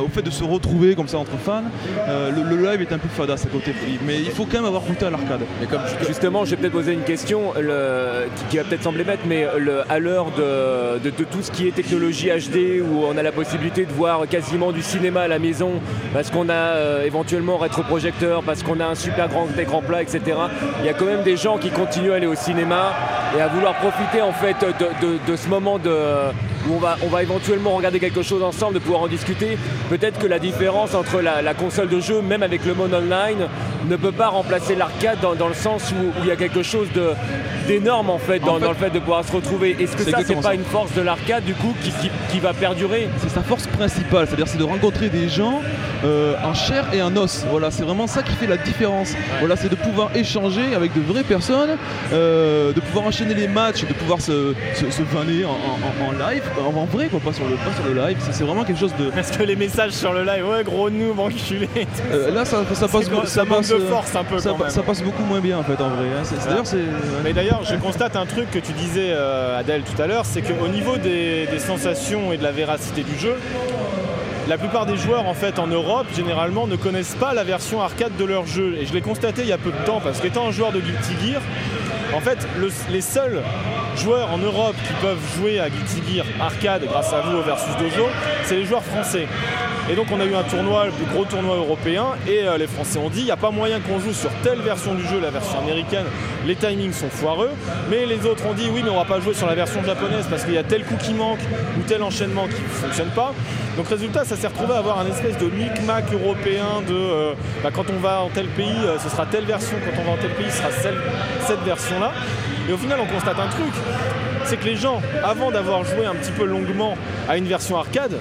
Speaker 4: au fait de se retrouver comme ça entre fans, le, live est un peu fadasse à côté, mais il faut quand même avoir goûté à l'arcade.
Speaker 5: Justement, je vais peut-être poser une question qui, qui va peut-être sembler bête, le- à l'heure de, tout ce qui est technologie HD, où on a la possibilité de voir quasiment du cinéma à la maison, parce qu'on a euh, éventuellement rétroprojecteur, parce qu'on a un super grand écran plat, etc. Il y a quand même des gens qui continuent à aller au cinéma et à vouloir profiter en fait de ce moment de, où on va, on va éventuellement regarder quelque chose ensemble, de pouvoir en discuter. Peut-être que la différence entre la, la console de jeu, même avec le mode online, ne peut pas remplacer l'arcade dans, dans le sens où, où il y a quelque chose de- d'énorme en fait, dans,
Speaker 4: fait-
Speaker 5: dans le fait de pouvoir se retrouver. Est-ce que
Speaker 4: C'est
Speaker 5: ça, c'est pas
Speaker 4: ça.
Speaker 5: une force de l'arcade du coup qui, qui- qui va perdurer?
Speaker 4: C'est sa force principale, c'est-à-dire c'est de rencontrer des gens euh, en chair et en os. Voilà, c'est vraiment ça qui fait la différence. Voilà, c'est de pouvoir échanger avec de vraies personnes, euh, de pouvoir enchaîner les matchs, de pouvoir se, se, se vanner en, en- en live, en, vrai quoi, pas sur le, pas sur le live. C'est, vraiment quelque chose de.
Speaker 1: Parce que les messages sur le live, ouais, gros noob, enculé.
Speaker 4: Euh, là, ça, ça passe,
Speaker 1: quoi,
Speaker 4: ça passe,
Speaker 1: de force un peu
Speaker 4: ça,
Speaker 1: quand même.
Speaker 4: ça passe beaucoup moins bien en fait en vrai. hein. D'ailleurs, c'est.
Speaker 1: Mais d'ailleurs, je constate un truc que tu disais, euh, Adèle, tout à l'heure, c'est qu'au niveau des, des sensations et de la véracité du jeu, la plupart des joueurs en fait en Europe généralement ne connaissent pas la version arcade de leur jeu. Et je l'ai constaté il y a peu de temps parce qu'étant un joueur de Guilty Gear, en fait le- les seuls joueurs en Europe qui peuvent jouer à Guilty arcade grâce à vous au Versus Dojo, c'est les joueurs français. Et donc on a eu un tournoi, le plus gros tournoi européen, et euh, les Français ont dit il n'y a pas moyen qu'on joue sur telle version du jeu, la version américaine, les timings sont foireux, mais les autres ont dit oui mais on va pas jouer sur la version japonaise parce qu'il y a tel coup qui manque ou tel enchaînement qui ne fonctionne pas. Donc résultat ça s'est retrouvé à avoir un espèce de micmac européen de euh, bah, quand on va en tel pays euh, ce sera telle version, quand on va en tel pays ce sera cette version là. Et au final on constate un truc, c'est que les gens, avant d'avoir joué un petit peu longuement à une version arcade,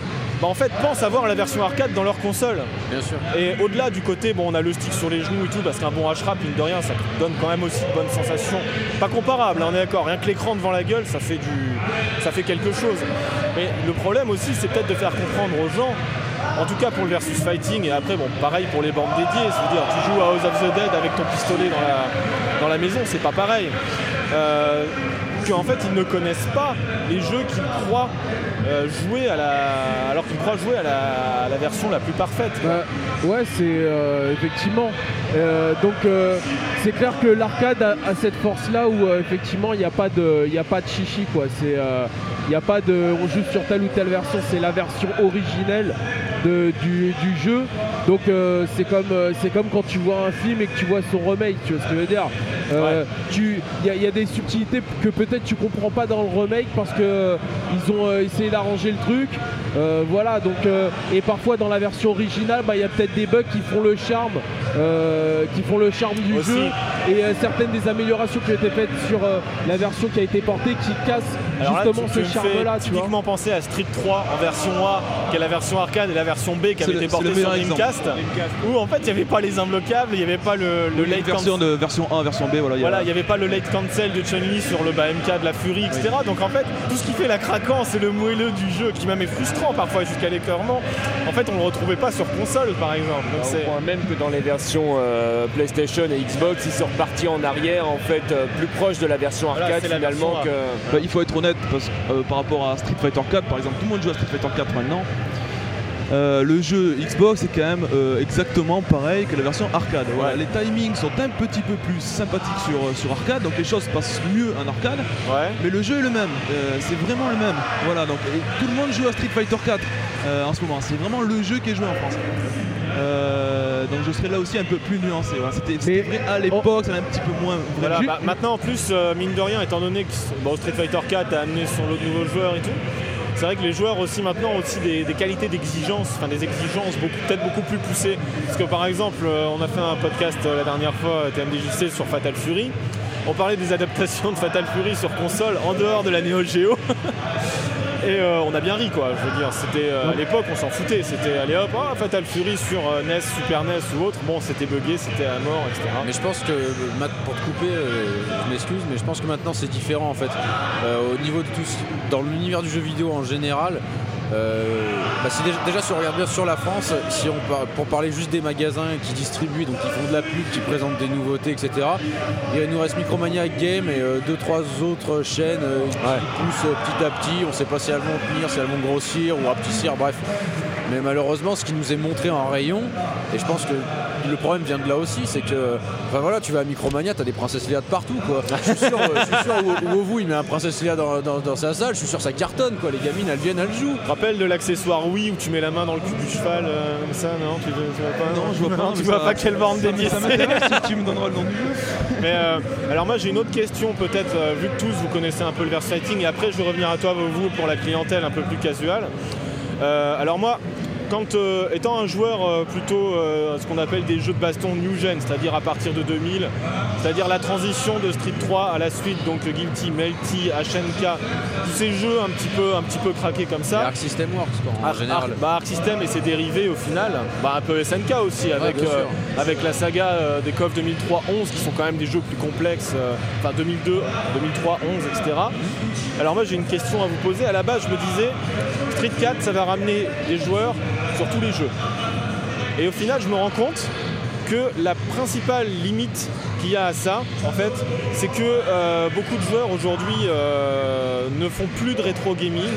Speaker 1: bah en fait pensent avoir la version arcade dans leur console.
Speaker 2: Bien sûr.
Speaker 1: Et au-delà du côté, bon, on a le stick sur les genoux et tout, parce qu'un bon H-Rap, mine de rien, ça donne quand même aussi de bonnes sensations. Pas comparable, hein, on est d'accord. Rien que l'écran devant la gueule, ça fait, du, ça fait quelque chose. Mais le problème aussi, c'est peut-être de faire comprendre aux gens, en tout cas pour le versus fighting, et après, bon, pareil pour les bandes dédiées. C'est-à-dire, tu joues à House of the Dead avec ton pistolet dans la, dans la maison, c'est pas pareil. Euh, qu'en fait, ils ne connaissent pas les jeux qu'ils croient euh, jouer à la. alors qu'ils croient jouer à la, version la plus parfaite.
Speaker 3: Bah, ouais, c'est euh, effectivement. Donc c'est clair que l'arcade a, cette force-là où euh, effectivement il n'y a pas de, a pas de chichi quoi. C'est, il a pas de, on joue sur telle ou telle version. C'est la version originelle de- du jeu. Donc euh, c'est comme, euh, c'est comme quand tu vois un film et que tu vois son remake. Tu vois ce que je veux dire Euh, tu- Il y, a- il y a des subtilités que peut-être tu comprends pas dans le remake parce que euh, ils ont euh, essayé d'arranger le truc. Euh, voilà, donc euh, et parfois dans la version originale, bah, il y a peut-être des bugs qui font le charme, euh, qui font le charme du
Speaker 1: Aussi.
Speaker 3: jeu et euh, certaines des améliorations qui ont été faites sur euh, la version qui a été portée qui cassent
Speaker 1: Alors là,
Speaker 3: justement
Speaker 1: tu,
Speaker 3: ce
Speaker 1: tu me fais
Speaker 3: charme-là, tu vois.
Speaker 1: typiquement penser à Street 3 en version A, qui est la version arcade, et la version B qui avait été portée sur
Speaker 4: meilleur
Speaker 1: où en fait il n'y avait pas les imbloquables, il n'y avait pas le, le late
Speaker 4: version
Speaker 1: cancel.
Speaker 4: de version 1, version B, voilà. il y a-
Speaker 1: Voilà, il n'y avait pas le late cancel de Chun-Li sur le bah, MK de la Fury, etc. Donc en fait, tout ce qui fait la craquance et le moelleux du jeu, qui même est frustrant parfois jusqu'à l'écœurement, en fait on le retrouvait pas sur console par exemple. Donc,
Speaker 5: point même que dans les versions euh, PlayStation et Xbox, ils sont repartis en arrière, en fait, euh, plus proche de la version arcade finalement
Speaker 1: version
Speaker 5: que.
Speaker 4: Bah, il faut être honnête parce que euh, par rapport à Street Fighter 4 par exemple, tout le monde joue à Street Fighter 4 maintenant. Euh, le jeu Xbox est quand même euh, exactement pareil que la version arcade. Voilà, Les timings sont un petit peu plus sympathiques sur, euh, sur arcade, donc les choses passent mieux en arcade,
Speaker 1: Ouais.
Speaker 4: mais le jeu est le même, Euh, c'est vraiment le même. Voilà, donc et tout le monde joue à Street Fighter 4 euh, en ce moment, c'est vraiment le jeu qui est joué en France. Euh, donc je serais là aussi un peu plus nuancé. voilà. C'était vrai à l'époque, c'est un petit peu moins vrai.
Speaker 1: Voilà, bah, maintenant en plus, euh, mine de rien, étant donné que bon, Street Fighter 4 a amené son lot de nouveaux joueurs et tout, c'est vrai que les joueurs aussi maintenant ont aussi des, qualités d'exigence, enfin des exigences peut-être beaucoup plus poussées. Parce que par exemple, euh, on a fait un podcast euh, la dernière fois, euh, TMDJC, sur Fatal Fury. On parlait des adaptations de Fatal Fury sur console en dehors de la Neo Geo. (laughs) Et euh, on a bien ri quoi, je veux dire, c'était euh, à l'époque on s'en foutait, c'était allez hop, ah, Fatal Fury sur euh, NES, Super NES ou autre, bon c'était buggé, c'était à mort, etc.
Speaker 2: Mais je pense que, pour te couper, je m'excuse, mais je pense que maintenant c'est différent en fait. Au niveau de tout, ce- dans l'univers du jeu vidéo en général, bah, si déjà, déjà, si on regarde bien sur la France, si on par- pour parler juste des magasins qui distribuent, donc qui font de la pub, qui présentent des nouveautés, etc. Il nous reste Micromania Game et euh, deux trois autres chaînes euh, qui poussent euh, petit à petit. On ne sait pas si elles vont tenir, si elles vont grossir ou rapetissir, bref. Mais malheureusement, ce qui nous est montré en rayon, et je pense que le problème vient de là aussi, c'est que, enfin voilà, tu vas à Micromania, t'as des princesses Léa de partout, quoi. Je suis sûr, euh, je suis sûr où, où vous, il met un princesse Léa dans, dans- dans sa salle, je suis sûr ça cartonne, quoi. Les gamines, elles viennent, elles jouent.
Speaker 1: Tu te rappelles de l'accessoire oui où tu mets la main dans le cul du cheval euh, comme ça non tu, tu vois pas
Speaker 4: Non, je vois pas,
Speaker 1: tu
Speaker 4: mais
Speaker 1: vois
Speaker 4: ça-
Speaker 1: pas quelle borne dédiée
Speaker 4: Ça
Speaker 1: c'est. (laughs)
Speaker 4: tu me donneras le nom du jeu.
Speaker 1: Mais euh, alors moi j'ai une autre question peut-être euh, vu que tous vous connaissez un peu le verse fighting et après je vais revenir à toi vous pour la clientèle un peu plus casual. Euh, alors moi quand euh, étant un joueur euh, plutôt euh, ce qu'on appelle des jeux de baston new gen, c'est-à-dire à partir de 2000, c'est-à-dire la transition de Street 3 à la suite, donc Guilty, Melty, HNK, tous ces jeux un petit peu, un petit peu craqués comme
Speaker 2: Et
Speaker 1: ça.
Speaker 2: Arc System Works, quoi, en général.
Speaker 1: Bah, Arc System et ses dérivés au final, bah, un peu SNK aussi avec, avec la saga des KOF 2003-11 qui sont quand même des jeux plus complexes, enfin 2002, 2003, 11, etc. Alors moi j'ai une question à vous poser. À la base je me disais Street 4 ça va ramener des joueurs sur tous les jeux. Et au final je me rends compte que la principale limite qu'il y a à ça, en fait, c'est que euh, beaucoup de joueurs aujourd'hui euh, ne font plus de rétro gaming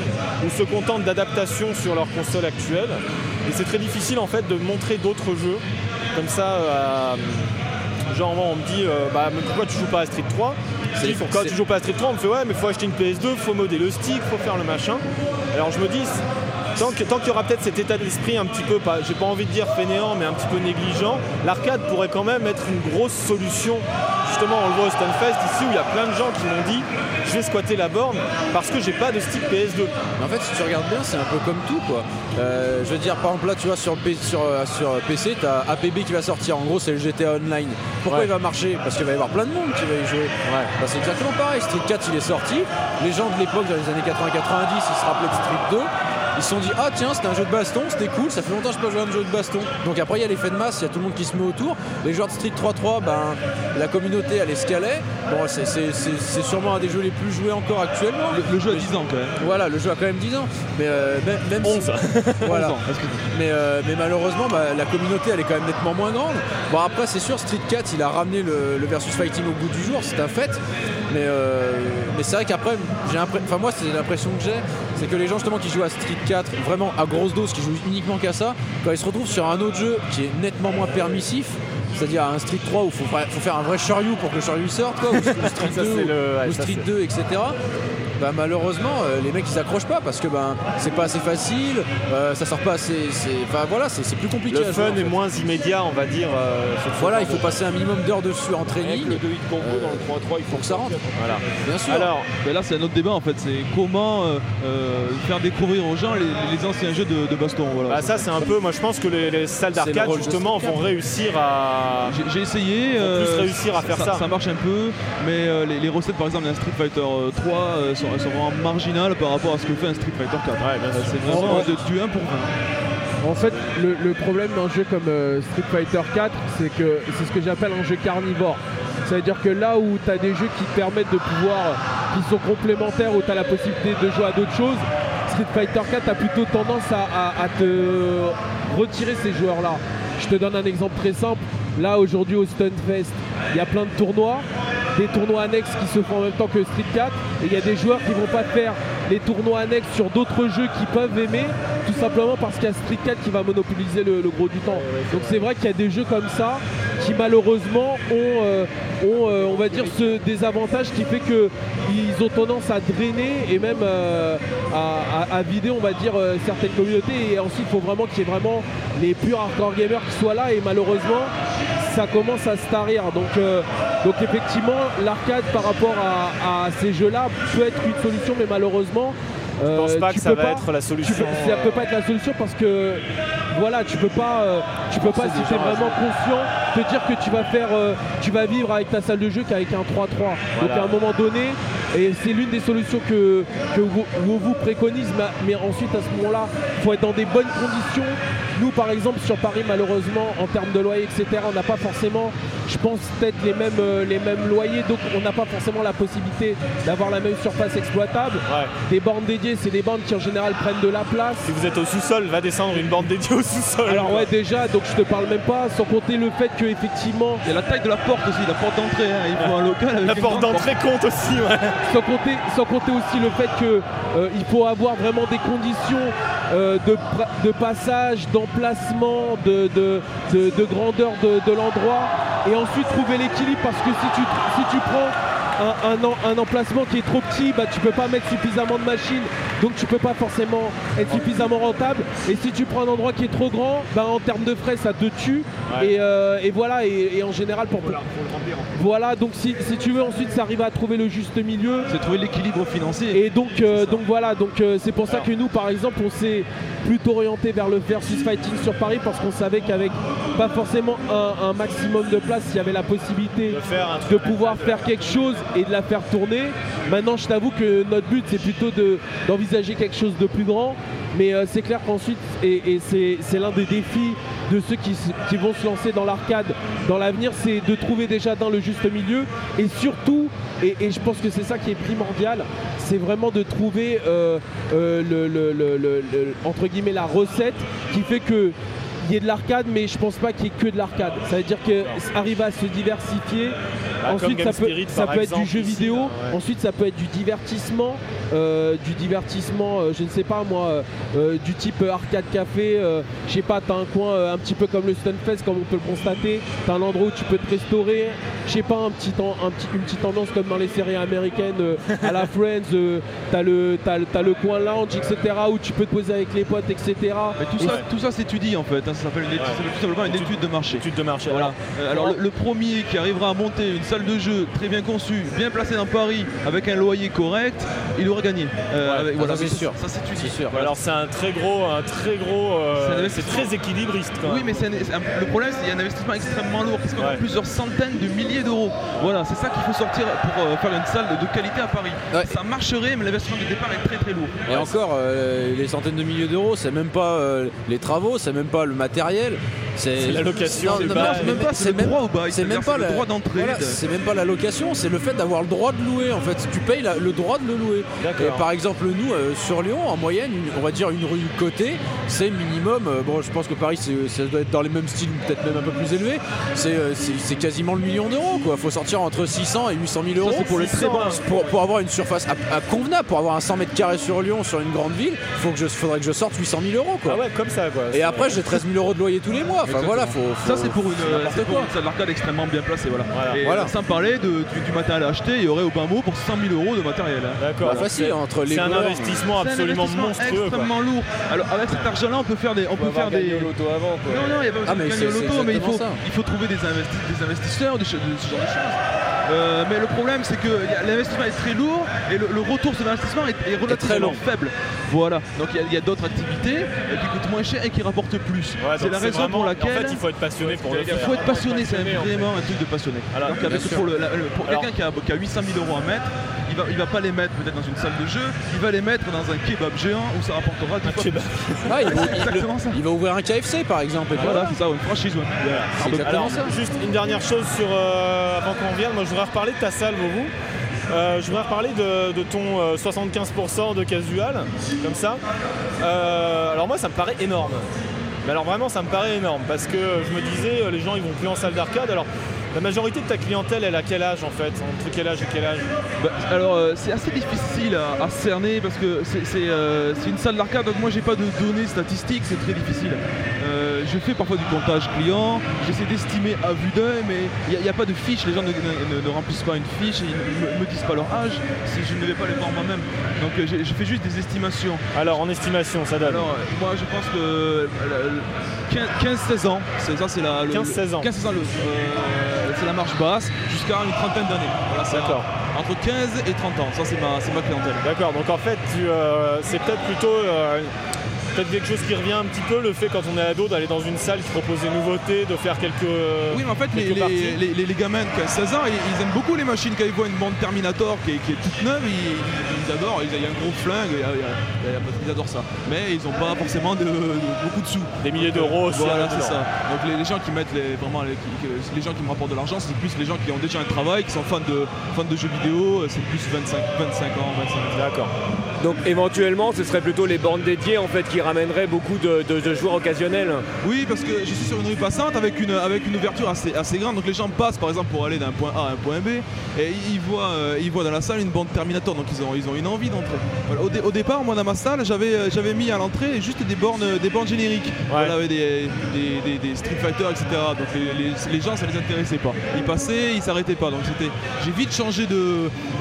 Speaker 1: ou se contentent d'adaptations sur leur console actuelle. Et c'est très difficile en fait de montrer d'autres jeux comme ça. euh, genre on me dit bah mais pourquoi tu joues pas à Street 3
Speaker 2: C'est-
Speaker 1: Si, Pourquoi tu joues pas à Street 3 On me fait ouais mais faut acheter une PS2, faut modder le stick, faut faire le machin. Alors je me dis tant que- tant qu'il y aura peut-être cet état d'esprit un petit peu pas, j'ai pas envie de dire fainéant mais un petit peu négligent, l'arcade pourrait quand même être une grosse solution. Justement on le voit au Stunfest ici où il y a plein de gens qui m'ont dit je vais squatter la borne parce que j'ai pas de stick PS2.
Speaker 2: Mais en fait, si tu regardes bien, c'est un peu comme tout, quoi. Euh, je veux dire, par exemple, là, tu vois, sur, P- sur, euh, sur PC, t'as APB qui va sortir. En gros, c'est le GTA Online. Pourquoi
Speaker 1: Ouais.
Speaker 2: il va marcher? Parce qu'il va y avoir plein de monde qui va y jouer. Bah, c'est exactement pareil. Street 4, il est sorti. Les gens de l'époque, dans les années 80-90, ils se rappelaient de Street 2. Ils se sont dit, ah tiens, c'était un jeu de baston, c'était cool, ça fait longtemps que je peux jouer à un jeu de baston. Donc après, il y a l'effet de masse, il y a tout le monde qui se met autour. Les joueurs de Street 3-3, ben, la communauté, elle escalait. Bon, c'est- sûrement un des jeux les plus joués encore actuellement.
Speaker 4: Le, le jeu a 10 ans quand même.
Speaker 2: Voilà, le jeu a quand même 10 ans. Mais euh, même, même si- (laughs)
Speaker 1: 11.
Speaker 2: voilà.
Speaker 4: 11 ans, excuse-moi.
Speaker 2: Mais, euh, mais malheureusement, bah, la communauté, elle est quand même nettement moins grande. Bon, après, c'est sûr, Street 4, il a ramené le, le versus fighting au bout du jour, c'est un fait. Mais, euh, mais c'est vrai qu'après, enfin moi, c'est l'impression que j'ai, c'est que les gens justement qui jouent à Street 4, vraiment à grosse dose, qui jouent uniquement qu'à ça, quand ils se retrouvent sur un autre jeu qui est nettement moins permissif, c'est-à-dire un Street 3 où il faut, fa- faut faire un vrai Shoryu pour que le Shoryu sorte, quoi, ou, ou Street (laughs)
Speaker 1: Ça,
Speaker 2: 2,
Speaker 1: c'est le- ouais,
Speaker 2: ou
Speaker 1: ça,
Speaker 2: Street
Speaker 1: c'est-
Speaker 2: 2, etc. Bah, malheureusement, euh, les mecs ils accrochent pas parce que ben c'est pas assez facile, euh, ça sort pas assez. c'est- Enfin voilà, c'est plus compliqué.
Speaker 1: Le
Speaker 2: à jouer,
Speaker 1: fun
Speaker 2: en
Speaker 1: est
Speaker 2: fait.
Speaker 1: moins immédiat on va dire. euh,
Speaker 2: Voilà, il faut
Speaker 1: de-
Speaker 2: passer un minimum d'heures dessus en training.
Speaker 5: le 2 hit combo
Speaker 2: Euh,
Speaker 5: dans le 3-3, il faut
Speaker 2: que ça rentre.
Speaker 1: Voilà.
Speaker 2: Bien sûr.
Speaker 1: Alors
Speaker 4: là, c'est un autre débat en fait. C'est comment euh, euh, faire découvrir aux gens les, les anciens jeux de, de baston. Voilà.
Speaker 1: Bah ça c'est un peu, moi je pense que les, les salles d'arcade justement vont
Speaker 2: 4.
Speaker 1: réussir à...
Speaker 4: J'ai- J'ai essayé.
Speaker 1: Plus réussir à faire ça.
Speaker 4: Ça marche un peu, mais euh, les, les recettes par exemple d'un Street Fighter euh, 3 euh, sont, vraiment marginales par rapport à ce que fait un Street Fighter 4.
Speaker 1: Ouais, bien
Speaker 4: Euh,
Speaker 1: sûr.
Speaker 4: C'est vraiment de, du 1 pour 20.
Speaker 3: En fait, le, le problème d'un jeu comme euh, Street Fighter 4, c'est que c'est ce que j'appelle un jeu carnivore. C'est-à-dire que là où tu as des jeux qui te permettent de pouvoir, qui sont complémentaires, où tu as la possibilité de jouer à d'autres choses, Street Fighter 4 a plutôt tendance à, à- à te retirer ces joueurs-là. Je te donne un exemple très simple. Là, aujourd'hui, au Stunfest, il y a plein de tournois, des tournois annexes qui se font en même temps que Street 4, et il y a des joueurs qui vont pas faire les tournois annexes sur d'autres jeux qu'ils peuvent aimer, tout simplement parce qu'il y a Street 4 qui va monopoliser le, le gros du temps. Donc c'est vrai qu'il y a des jeux comme ça qui malheureusement ont, euh, ont, euh, on va dire, ce désavantage qui fait que ils ont tendance à drainer et même euh, à, à- à vider, on va dire, certaines communautés. Et ensuite, il faut vraiment qu'il y ait vraiment les purs hardcore gamers qui soient là. Et malheureusement, ça commence à se tarir. Donc, euh, donc effectivement, l'arcade par rapport à, à ces jeux-là peut être une solution, mais malheureusement,
Speaker 1: Je pense pas que ça va
Speaker 3: pas-
Speaker 1: être la solution.
Speaker 3: peux- ça peut pas être la solution parce que voilà, tu peux pas, euh, tu peux pas si tu es vraiment conscient te dire que tu vas faire, euh, tu vas vivre avec ta salle de jeu qu'avec un 3-3. Donc à un moment donné, et c'est l'une des solutions que, que vous, vous, préconise, mais, mais ensuite à ce moment-là, il faut être dans des bonnes conditions. Nous par exemple sur Paris malheureusement en termes de loyer etc on n'a pas forcément je pense peut-être les mêmes, euh, les mêmes loyers donc on n'a pas forcément la possibilité d'avoir la même surface exploitable.
Speaker 1: Ouais.
Speaker 3: Des bornes dédiées c'est des bornes qui en général prennent de la place.
Speaker 1: Si vous êtes au sous-sol, va descendre une bande dédiée au sous-sol.
Speaker 3: Alors ouais déjà donc je te parle même pas sans compter le fait que effectivement
Speaker 4: Il y a la taille de la porte aussi, la porte d'entrée. hein. Il faut un local avec
Speaker 1: La porte d'entrée compte aussi, ouais. (laughs)
Speaker 3: sans compter, sans compter aussi le fait que euh, il faut avoir vraiment des conditions euh, de, de passage, de, de, de- de grandeur de, de l'endroit et ensuite trouver l'équilibre parce que si tu, si tu prends un, un en- un emplacement qui est trop petit, bah, tu peux pas mettre suffisamment de machines, donc tu peux pas forcément être suffisamment rentable. Et si tu prends un endroit qui est trop grand, bah, en termes de frais, ça te tue.
Speaker 1: Ouais.
Speaker 3: Et, euh, et voilà, et, et en général, pour, voilà, donc si, si tu veux ensuite, ça arrive à trouver le juste milieu.
Speaker 4: C'est trouver l'équilibre financier.
Speaker 3: Et donc, euh, donc voilà, donc euh, c'est pour ça que nous, par exemple, on s'est plutôt orienté vers le versus fighting sur Paris parce qu'on savait qu'avec pas forcément un, un maximum de place, il y avait la possibilité
Speaker 1: faire
Speaker 3: de pouvoir faire quelque chose et de la faire tourner. Maintenant, je t'avoue que notre but, c'est plutôt de- d'envisager quelque chose de plus grand. Mais euh, c'est clair qu'ensuite, et, c'est l'un des défis de ceux qui, vont se lancer dans l'arcade dans l'avenir, c'est de trouver déjà dans le juste milieu et surtout, et, je pense que c'est ça qui est primordial, c'est vraiment de trouver euh, euh, entre guillemets la recette qui fait que y ait de l'arcade, mais je pense pas qu'il y ait que de l'arcade. Ça veut dire que arrive à se diversifier.
Speaker 1: Bah,
Speaker 3: Ensuite, ça peut,
Speaker 1: Spirit,
Speaker 3: ça être du jeu
Speaker 1: ici,
Speaker 3: vidéo.
Speaker 1: là, ouais.
Speaker 3: Ensuite, ça peut être du divertissement. euh, du divertissement, euh, je ne sais pas moi, euh, du type arcade café. euh, je sais pas, t'as un coin euh, un petit peu comme le Stunfest, comme on peut le constater. T'as un endroit où tu peux te restaurer. Je sais pas, un petit, en- un petit, une petite ambiance comme dans les séries américaines euh, à la (laughs) Friends. euh, t'as le, t'as, le- t'as le coin lounge, etc. où tu peux te poser avec les potes, etc.
Speaker 4: Mais tout
Speaker 3: Et
Speaker 4: ça, tout ça s'étudie en fait, hein, ça s'appelle
Speaker 1: Ouais.
Speaker 4: tout simplement une étude de marché.
Speaker 1: Étude de marché.
Speaker 4: Voilà.
Speaker 1: Alors,
Speaker 4: Alors le, le premier qui arrivera à monter une salle de jeu très bien conçue, bien placée dans Paris, avec un loyer correct, il aura gagné. Euh,
Speaker 1: Ouais,
Speaker 4: avec-
Speaker 2: ça,
Speaker 4: voilà,
Speaker 2: c'est sûr.
Speaker 4: Ça.
Speaker 2: C'est sûr.
Speaker 4: Voilà.
Speaker 1: alors c'est un très gros, un très gros, euh,
Speaker 4: C'est
Speaker 1: très équilibriste quand
Speaker 4: Oui, mais un- un- le problème, c'est qu'il y a un investissement extrêmement lourd, parce qu'on
Speaker 1: Ouais.
Speaker 4: a plusieurs centaines de milliers d'euros. Voilà, c'est ça qu'il faut sortir pour euh, faire une salle de, de qualité à Paris.
Speaker 2: Ouais.
Speaker 4: Ça marcherait, mais l'investissement de départ est très très lourd.
Speaker 2: Et encore, euh, les centaines de milliers d'euros, c'est même pas euh, les travaux, c'est même pas le matériel.
Speaker 1: C'est la location,
Speaker 4: c'est même pas
Speaker 2: c'est
Speaker 4: le
Speaker 2: même-
Speaker 4: droit au bail,
Speaker 2: c'est même
Speaker 4: c'est-à-dire
Speaker 2: pas
Speaker 4: le
Speaker 2: la-
Speaker 4: droit d'entrée.
Speaker 2: Voilà,
Speaker 4: de-
Speaker 2: c'est même pas la location, c'est le fait d'avoir le droit de louer en fait. Tu payes la- le droit de le louer. Et par exemple, nous euh, sur Lyon, en moyenne, on va dire une rue côté, c'est minimum. euh, bon, je pense que Paris, ça doit être dans les mêmes styles, peut-être même un peu plus élevé. C'est euh, c'est- quasiment le million d'euros quoi. Faut sortir entre 600 et 800 000 euros.
Speaker 1: pour les très bons.
Speaker 2: Pour, pour avoir une surface à, à convenable, pour avoir un 100 mètres carrés sur Lyon, sur une grande ville, faut que je, faudrait que je sorte 800 000 euros quoi.
Speaker 1: Ah ouais, comme ça quoi.
Speaker 2: Et après, j'ai 13 000 euros de loyer tous les mois. Enfin voilà, faut.
Speaker 4: Ça
Speaker 2: faut-
Speaker 4: c'est pour une,
Speaker 2: c'est
Speaker 4: pour une salle d'arcade extrêmement bien placée, voilà.
Speaker 1: Voilà.
Speaker 4: Et
Speaker 2: Voilà.
Speaker 4: sans parler de- du, du matériel à acheter, il y aurait au bas mot pour 100 000 euros de matériel. hein.
Speaker 1: D'accord.
Speaker 2: Bah,
Speaker 1: donc
Speaker 2: facile
Speaker 1: c'est-
Speaker 2: entre les
Speaker 1: C'est un investissement
Speaker 4: C'est un
Speaker 1: absolument
Speaker 4: investissement
Speaker 1: monstrueux. quoi.
Speaker 4: extrêmement lourd. Alors avec cet argent-là, on peut faire des, on peut faire des.
Speaker 5: l'auto avant quoi.
Speaker 4: Non, non, il n'y a pas besoin
Speaker 2: Ah, mais
Speaker 4: de gagner
Speaker 2: c'est-
Speaker 4: au loto,
Speaker 2: c'est
Speaker 4: mais il faut,
Speaker 2: ça.
Speaker 4: il faut trouver des, investi- des investisseurs, de, ce de ce genre de choses. Euh, mais le problème, c'est que l'investissement est très lourd et le, le retour sur l'investissement est, est relativement
Speaker 2: long.
Speaker 4: faible. Voilà. Donc il y a- d'autres activités euh, qui coûtent moins cher et qui rapportent plus.
Speaker 1: Ouais,
Speaker 4: c'est la raison
Speaker 1: vraiment-
Speaker 4: pour laquelle.
Speaker 1: En fait, il faut être passionné pour le
Speaker 4: il faut être passionné, c'est vraiment un truc de passionné.
Speaker 1: Voilà,
Speaker 4: Alors qu'avec- pour le- la- le- pour
Speaker 1: Alors-
Speaker 4: quelqu'un qui a, qui a 800 000 euros à mettre, il va, il va pas les mettre peut-être dans une salle de jeu, il va les mettre dans un kebab géant où ça rapportera fois
Speaker 1: kebab.
Speaker 2: Ah, il, (laughs) va,
Speaker 4: C'est exactement ça.
Speaker 2: il va ouvrir un KFC par exemple. et
Speaker 4: Voilà, c'est ça, une franchise. ouais.
Speaker 2: Exactement
Speaker 1: Alors,
Speaker 2: ça.
Speaker 1: juste une dernière chose sur euh, avant qu'on revienne, moi je voudrais reparler de ta salle, vous. Euh, je voudrais reparler de, ton euh, 75% de casual, comme ça. Euh, alors moi ça me paraît énorme. Mais alors vraiment ça me paraît énorme parce que je me disais euh, les gens ils vont plus en salle d'arcade. Alors la majorité de ta clientèle elle a quel âge en fait Entre quel âge et quel âge
Speaker 4: Bah, alors euh, c'est assez difficile à, à cerner parce que c'est euh, c'est une salle d'arcade donc moi j'ai pas de données statistiques, c'est très difficile. Euh, je fais parfois du comptage client, j'essaie d'estimer à vue d'œil mais il n'y a, pas de fiche, les gens ne, ne- ne remplissent pas une fiche, et ils ne me, disent pas leur âge si je ne vais pas les voir moi-même. Donc je fais juste des estimations.
Speaker 1: Alors en estimation ça donne.
Speaker 4: Alors moi je pense que euh, le- le 15-16 ans, ça c'est la... le-
Speaker 1: 15-16 ans.
Speaker 4: 15-16 ans, le- c'est la marche basse jusqu'à une trentaine d'années. Voilà, c'est
Speaker 1: D'accord.
Speaker 4: Entre 15 et 30 ans, ça c'est ma, c'est ma clientèle.
Speaker 1: D'accord, donc en fait tu, euh, c'est peut-être plutôt euh, peut-être quelque chose qui revient un petit peu, le fait quand on est ado d'aller dans une salle qui propose des nouveautés, de faire quelques.
Speaker 4: Oui, mais en fait, les, les, les- les- gamins de 15-16 ans, ils, ils aiment beaucoup les machines. Quand ils voient une bande Terminator qui est, qui est toute neuve, ils, adorent. Il y a un gros flingue, il y a- il y a- il y a- ils adorent ça. Mais ils n'ont pas forcément de, de- beaucoup de sous.
Speaker 1: Des milliers d'euros aussi.
Speaker 4: Voilà, c'est ça. Donc les, les gens qui mettent les, vraiment les gens qui me rapportent de l'argent, c'est plus les gens qui ont déjà un travail, qui sont fans de, fans de jeux vidéo. C'est plus 25, 25 ans, 25 ans.
Speaker 1: D'accord.
Speaker 5: Donc éventuellement, ce serait plutôt les bandes dédiées en fait qui ramèneraient beaucoup de, de- de joueurs occasionnels.
Speaker 4: Oui, parce que je suis sur une rue passante avec une, avec une ouverture assez, assez grande. Donc les gens passent par exemple pour aller d'un point A à un point B et ils voient, euh, ils voient dans la salle une bande Terminator. Donc ils ont, ils ont une envie d'entrer. Voilà, au, dé- au départ, moi dans ma salle, j'avais, euh, j'avais mis à l'entrée juste des bornes, des bornes génériques. Voilà, avec des, des, des- des Street Fighter, etc. Donc les, les- les gens, ça les intéressait pas. Ils passaient, ils s'arrêtaient pas. Donc c'était, j'ai vite changé de,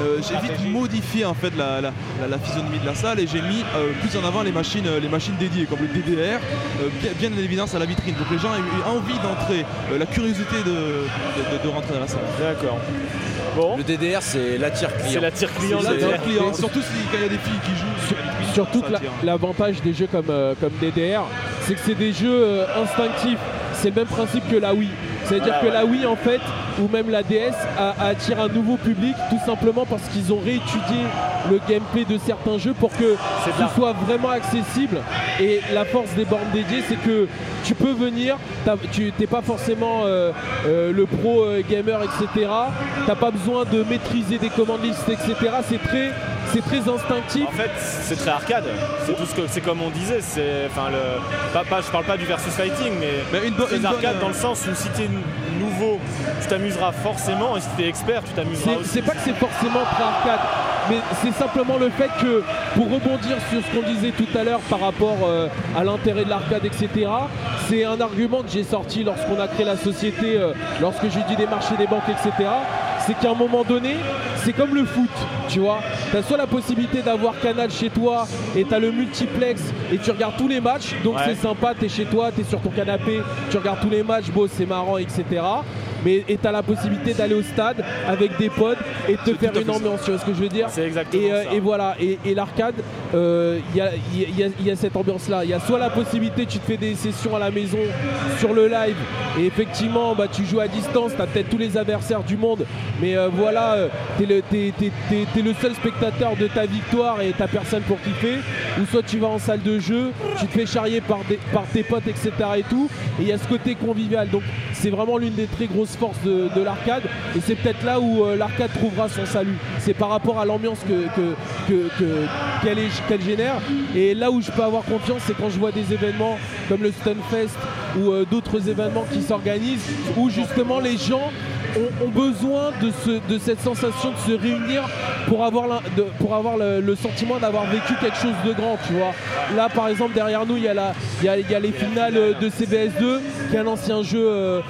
Speaker 4: euh, j'ai vite modifié en fait la, la- la- la physionomie de la salle et j'ai mis euh, plus en avant les machines, euh, les machines dédiées comme le DDR, euh, bien, bien en évidence à la vitrine. Donc les gens aient eu envie d'entrer, euh, la curiosité de, de- de- de rentrer dans la salle.
Speaker 1: D'accord. Bon,
Speaker 2: Le DDR, c'est l'attire client.
Speaker 1: c'est la tire client.
Speaker 4: Client, surtout si, quand il y a des filles qui jouent sur vitrine,
Speaker 3: Surtout la- l'avantage des jeux comme, euh, comme DDR, c'est que c'est des jeux euh, instinctifs. C'est le même principe que la Wii. C'est-à-dire que
Speaker 1: ouais.
Speaker 3: la Wii, en fait, ou même la DS, a- attire un nouveau public tout simplement parce qu'ils ont réétudié le gameplay de certains jeux pour que ce soit vraiment accessible. Et la force des bornes dédiées, c'est que tu peux venir, tu n'es pas forcément euh, euh, le pro euh, gamer, etc. T'as pas besoin de maîtriser des commandes listes, etc. C'est très c'est très instinctif.
Speaker 1: En fait, c'est très arcade. C'est tout ce que c'est comme on disait. C'est enfin le. Pas, pas- je parle pas du versus fighting, mais,
Speaker 6: Mais une
Speaker 1: arcade
Speaker 6: bonne,
Speaker 1: dans le sens où si t'es nouveau, tu t'amuseras forcément, et si t'es expert, tu t'amuseras aussi.
Speaker 3: C'est pas que c'est forcément très arcade, mais c'est simplement le fait que, pour rebondir sur ce qu'on disait tout à l'heure par rapport euh, à l'intérêt de l'arcade, etc., c'est un argument que j'ai sorti lorsqu'on a créé la société, euh, lorsque j'ai dit des marchés des banques, etc., c'est qu'à un moment donné, c'est comme le foot, tu vois. Tu as soit la possibilité d'avoir Canal chez toi et tu as le multiplex et tu regardes tous les matchs, donc
Speaker 1: Ouais.
Speaker 3: c'est sympa, tu es chez toi, tu es sur ton canapé, tu regardes tous les matchs, beau, c'est marrant, etc. Mais et tu as la possibilité d'aller au stade avec des potes et de te faire une ambiance, tu vois ce que je veux dire
Speaker 1: C'est exactement
Speaker 3: et, euh,
Speaker 1: ça.
Speaker 3: et voilà, et, et l'arcade, euh, il y, a, il y a- il y a- il y a cette ambiance-là. Il y a soit la possibilité, tu te fais des sessions à la maison sur le live, et effectivement, bah, tu joues à distance, tu as peut-être tous les adversaires du monde, mais euh, voilà, euh, t'es- t'es le seul spectateur de ta victoire et t'as personne pour kiffer. Ou soit tu vas en salle de jeu, tu te fais charrier par, des- par tes potes, etc. et tout, et il y a ce côté convivial. Donc c'est vraiment l'une des très grosses forces de, de l'arcade, et c'est peut-être là où euh, l'arcade trouvera son salut. C'est par rapport à l'ambiance que, qu'elle génère. Et là où je peux avoir confiance, c'est quand je vois des événements comme le Stunfest ou euh, d'autres événements qui s'organisent, où justement les gens ont, ont besoin de, ce- de cette sensation de se réunir pour avoir, de- pour avoir le, le sentiment d'avoir vécu quelque chose de grand, tu vois. Là, par exemple, derrière nous, il y, a la- il y a, il y a les finales de CBS2, qui est un ancien jeu, euh,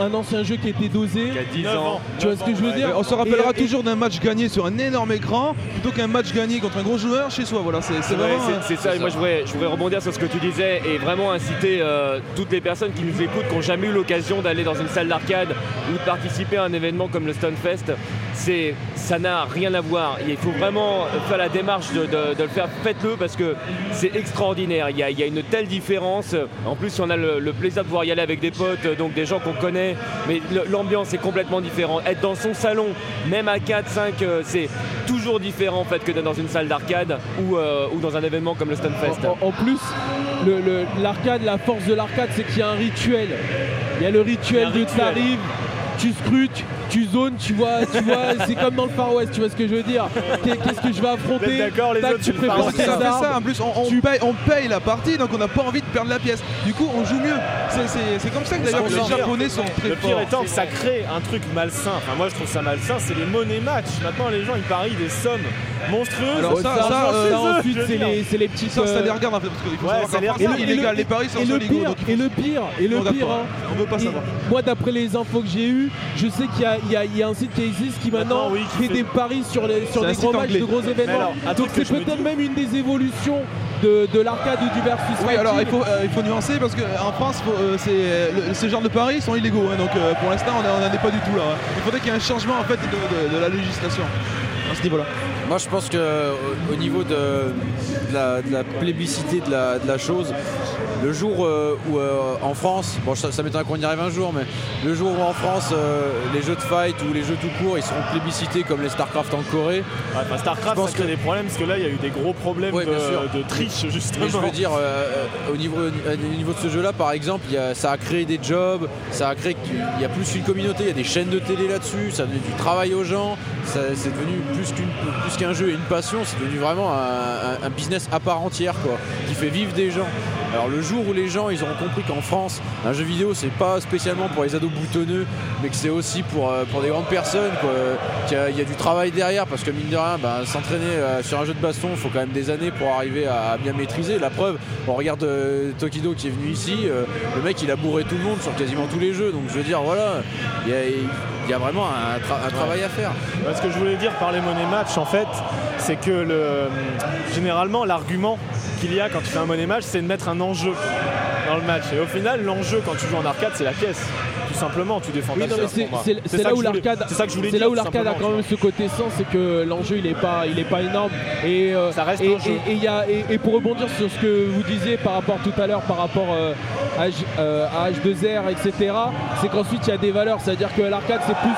Speaker 3: un, un ancien jeu qui était dosé.
Speaker 5: Il y a 10
Speaker 1: Neuf
Speaker 5: ans.
Speaker 3: Tu vois ce que je veux dire
Speaker 6: On se rappellera
Speaker 3: Et- et-
Speaker 6: toujours d'un match gagné sur un énorme écran plutôt qu'un match gagné contre un gros joueur chez soi. Voilà, c'est c'est
Speaker 5: Ouais,
Speaker 6: vraiment.
Speaker 5: c'est- c'est ça, et moi je voudrais, je voudrais rebondir sur ce que tu disais et vraiment inciter euh, toutes les personnes qui nous écoutent, qui n'ont jamais eu l'occasion d'aller dans une salle d'arcade ou de participer à un événement comme le Stunfest. C'est, ça n'a rien à voir. Il faut vraiment faire la démarche de, de- de le faire. Faites-le parce que c'est extraordinaire. Il y, a, il y a une telle différence. En plus, on a le, le plaisir de pouvoir y aller avec des potes, donc des gens qu'on connaît. Mais l'ambiance est complètement différente. Être dans son salon, même à 4, 5, euh, c'est toujours différent en fait que d'être dans une salle d'arcade ou, euh, ou dans un événement comme le Stunfest.
Speaker 3: En, en- en plus, l'arcade, la force de l'arcade, c'est qu'il y a un rituel. Il y a le rituel
Speaker 1: a
Speaker 3: de t'arrives, tu scrutes, tu zones, tu vois, tu vois, (laughs) c'est comme dans le Far West, tu vois ce que je veux dire. Qu'est- Qu'est-ce que je vais affronter
Speaker 1: d'accord, les
Speaker 3: Tac,
Speaker 1: autres,
Speaker 3: tu
Speaker 1: le
Speaker 3: prépares tes
Speaker 6: Ça fait
Speaker 3: armes.
Speaker 6: ça, en plus on, on paye, on paye la partie donc on n'a pas envie de perdre la pièce. Du coup on joue mieux. C'est- comme ça que d'ailleurs
Speaker 1: Le
Speaker 6: les
Speaker 1: pire-
Speaker 6: japonais sont très
Speaker 1: Le pire
Speaker 6: forts.
Speaker 1: étant que ça crée un truc malsain. Enfin, moi je trouve ça malsain, c'est les monnaies match. Maintenant, les gens ils parient des sommes monstrueuses.
Speaker 6: Alors, ça-
Speaker 3: ça,
Speaker 6: ça,
Speaker 3: ça,
Speaker 6: euh,
Speaker 3: ça, ensuite, c'est les, les petites.
Speaker 6: Ça, ça les regarde en fait parce qu'il faut
Speaker 1: Ouais,
Speaker 6: savoir
Speaker 1: ça les
Speaker 6: qu'en France,
Speaker 1: regarde.
Speaker 6: c'est
Speaker 3: Et le-
Speaker 6: illégal, les paris sont
Speaker 3: et le
Speaker 6: illégaux.
Speaker 3: pire, et le pire, et le pire,
Speaker 6: On veut pas savoir.
Speaker 3: moi d'après les infos que j'ai eues, je sais qu'il y a, y a- il y a un site qui existe qui maintenant
Speaker 1: Maintenant, oui, qui
Speaker 3: fait,
Speaker 1: fait-
Speaker 3: des paris sur, les, sur des gros matchs de gros événements.
Speaker 1: alors,
Speaker 3: Donc c'est peut-être même une des évolutions de, de l'arcade ou du versus
Speaker 6: Oui, alors il faut, euh, il faut nuancer parce qu'en France, faut, euh, c'est, euh, le- ce genre de paris sont illégaux. hein, donc euh, pour l'instant, on n'en est pas du tout là. hein. Il faudrait qu'il y ait un changement en fait de, de- de la législation à ce niveau-là.
Speaker 2: Moi, je pense que au au niveau de, de la, de la plébiscité de la, de la chose, le jour euh, où euh, en France, bon, ça, ça m'étonnerait qu'on y arrive un jour, mais le jour où en France, euh, les jeux de fight ou les jeux tout court, ils seront plébiscités comme les StarCraft en Corée.
Speaker 1: Ouais, Starcraft,
Speaker 2: Je pense
Speaker 1: ça crée
Speaker 2: que-
Speaker 1: des problèmes parce que là il y a eu des gros problèmes
Speaker 2: Ouais,
Speaker 1: de, triche justement.
Speaker 2: Mais je veux dire, au, niveau, au niveau de ce jeu-là, par exemple, il y a- ça a créé des jobs, ça a créé qu'il y a plus une communauté, il y a des chaînes de télé là-dessus, ça a donné du travail aux gens, ça- c'est devenu plus qu'une- plus qu'un jeu et une passion, c'est devenu vraiment un, un- un business à part entière, quoi, qui fait vivre des gens. Alors le jour où les gens ils auront compris qu'en France un jeu vidéo c'est pas spécialement pour les ados boutonneux mais que c'est aussi pour, euh, pour des grandes personnes qu'il y, a- du travail derrière parce que mine de rien ben, s'entraîner euh, sur un jeu de baston il faut quand même des années pour arriver à, bien maîtriser. La preuve on regarde euh, Tokido qui est venu ici le mec il a bourré tout le monde sur quasiment tous les jeux. Donc je veux dire voilà il y a, vraiment un, tra- un travail à faire.
Speaker 1: Ce que je voulais dire par les money match, en fait, c'est que le, généralement, l'argument qu'il y a quand tu fais un money match, c'est de mettre un enjeu dans le match. Et au final, l'enjeu quand tu joues en arcade, c'est la pièce. Tout simplement, tu défends
Speaker 3: Oui, c'est- là où l'arcade,
Speaker 1: C'est
Speaker 3: là où l'arcade a quand même ce côté sens, c'est que l'enjeu il est pas, il est pas énorme. Et euh,
Speaker 1: Ça reste
Speaker 3: et,
Speaker 1: un jeu.
Speaker 3: et- et il y a- et- et pour rebondir sur ce que vous disiez par rapport tout à l'heure, par rapport euh, à, H- euh, à H2R, etc. C'est qu'ensuite il y a des valeurs, c'est-à-dire que l'arcade c'est plus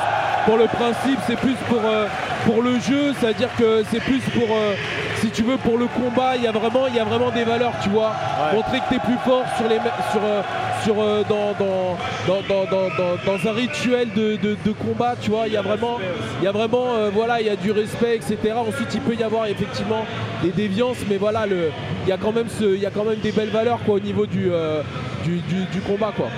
Speaker 3: pour le principe, c'est plus pour euh, pour le jeu, c'est-à-dire que c'est plus pour euh, si tu veux, pour le combat, il y a vraiment, il y a vraiment des valeurs, tu vois.
Speaker 1: Ouais.
Speaker 3: Montrer que t'es plus fort sur les, sur, euh, sur euh, dans, dans, dans, dans, dans, dans- dans un rituel de, de, de combat, tu vois. Il y a vraiment, il y a vraiment, euh, voilà, il y a du respect, etc. Ensuite, il peut y avoir effectivement des déviances, mais voilà, le, il y a quand même ce, il y a quand même des belles valeurs, quoi, au niveau du, euh, du, du, du combat, quoi.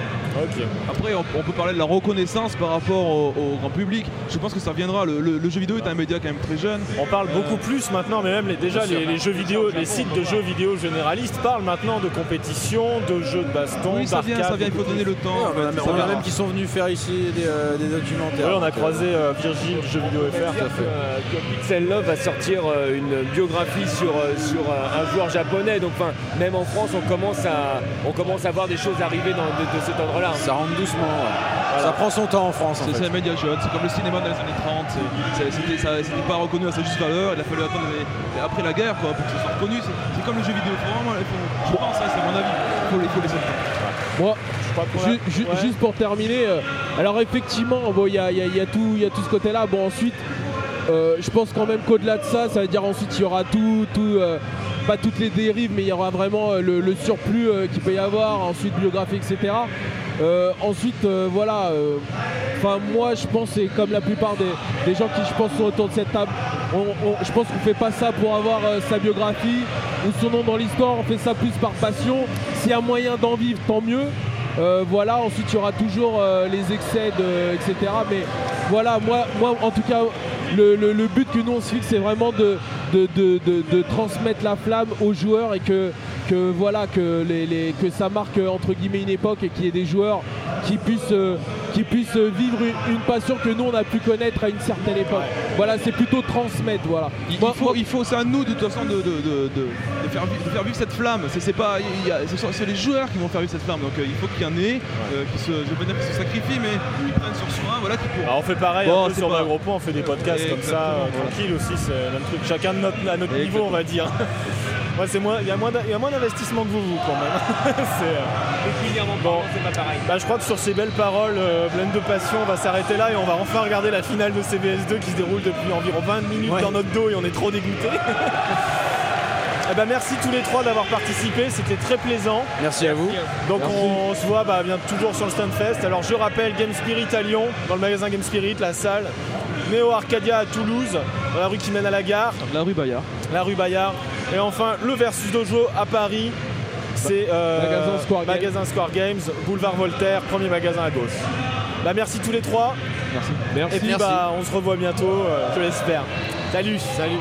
Speaker 4: Après, on, on peut parler de la reconnaissance par rapport au, au grand public. Je pense que ça viendra. Le, le- le jeu vidéo est un média quand même très jeune.
Speaker 1: On parle beaucoup plus maintenant, mais même les- déjà les, les jeux vidéo, les sites de jeux vidéo généralistes parlent maintenant de compétition, de jeux de baston,
Speaker 4: Oui, ça vient, ça vient. Il faut donner le temps.
Speaker 2: Ouais, on a, on a même qui sont venus faire ici des, euh, des documentaires.
Speaker 1: Ouais, on a
Speaker 2: euh,
Speaker 1: croisé euh, Virgile du jeu vidéo FR.
Speaker 5: dire que, euh, que Pixel Love va sortir euh, une biographie sur, euh, sur euh, un joueur japonais. Donc, enfin, même en France, on commence à, on commence à voir des choses arriver dans, de, de cet ordre-là.
Speaker 2: Ça rentre doucement. ouais. Ça prend son temps en France.
Speaker 4: C'est un média jeune, c'est comme le cinéma dans les années 30, c'est- c'est- c'était pas reconnu à sa juste valeur, il a fallu attendre les- après la guerre quoi, pour que ce soit reconnu. C'est comme le jeu vidéo, vraiment, il faut- je pense, hein, c'est mon avis, il faut, il faut laisser le temps.
Speaker 3: Moi, Ju- ju-
Speaker 1: ouais.
Speaker 3: Juste pour terminer, euh, alors effectivement, bon, il y a, il y a- y a tout, il y a tout ce côté-là. Bon, ensuite, euh, je pense quand même qu'au-delà de ça, ça veut dire ensuite il y aura tout, tout euh, pas toutes les dérives, mais il y aura vraiment euh, le, le surplus euh, qu'il peut y avoir, ensuite biographie, etc. Euh, ensuite, euh, voilà. euh, Enfin, moi, je pense, et comme la plupart des, des gens qui, je pense, sont autour de cette table, je pense qu'on fait pas ça pour avoir sa biographie ou son nom dans l'histoire. On fait ça plus par passion. S'il y a moyen d'en vivre, tant mieux. Voilà, ensuite il y aura toujours les excès, de, etc. Mais voilà, moi, moi en tout cas, le, le- but que nous on se fixe, c'est vraiment de- de- de transmettre la flamme aux joueurs et que, que voilà, que, les, les- que ça marque entre guillemets une époque et qu'il y ait des joueurs qui puissent, euh, qui puissent vivre une, une passion que nous on a pu connaître à une certaine époque. Voilà, c'est plutôt transmettre. Voilà.
Speaker 4: Il,
Speaker 3: Moi-
Speaker 4: il faut, il faut, c'est à nous de toute façon de, de, de- de- de faire, vi- de faire vivre cette flamme. C'est, c'est pas, il y a- c'est, c'est les joueurs qui vont faire vivre cette flamme. Donc euh, il faut qu'il y en ait euh, qui se, je pas dire se sacrifient, mais qui prennent sur soi, voilà, qui pour.
Speaker 1: Alors on fait pareil
Speaker 4: Bon,
Speaker 1: un peu sur
Speaker 4: pas-
Speaker 1: un gros point, on fait des podcasts comme ça,
Speaker 4: Exactement,
Speaker 1: tranquille aussi, c'est le même truc. Chacun de notre, à notre niveau, on va dire. (laughs) Moi, c'est moins, il y a moins, d'a- il y a moins d'investissement que vous, vous quand même. (laughs) C'est, euh, Bon.
Speaker 5: c'est pas pareil.
Speaker 1: bah, je crois que sur ces belles paroles euh, pleines de passion, on va s'arrêter là et on va enfin regarder la finale de CBS2 qui se déroule depuis environ 20 minutes
Speaker 2: Ouais.
Speaker 1: dans notre dos et on est trop dégoûtés. (laughs) Eh ben, merci tous les trois d'avoir participé, c'était très plaisant.
Speaker 2: Merci à vous.
Speaker 1: Donc on se voit bah, bien toujours sur le Stunfest. Alors je rappelle Game Spirit à Lyon, dans le magasin Game Spirit, la salle. Néo Arcadia à Toulouse, dans la rue qui mène à la gare,
Speaker 4: La rue Bayard.
Speaker 1: la rue Bayard. Et enfin le Versus Dojo à Paris. C'est euh,
Speaker 3: Magasin Square Games.
Speaker 1: magasin Square Games, boulevard Voltaire, premier magasin à gauche. Bah, merci tous les trois.
Speaker 4: Merci.
Speaker 3: Merci.
Speaker 1: Et puis
Speaker 2: Merci.
Speaker 1: bah, on se revoit bientôt, euh, je l'espère. Salut, salut.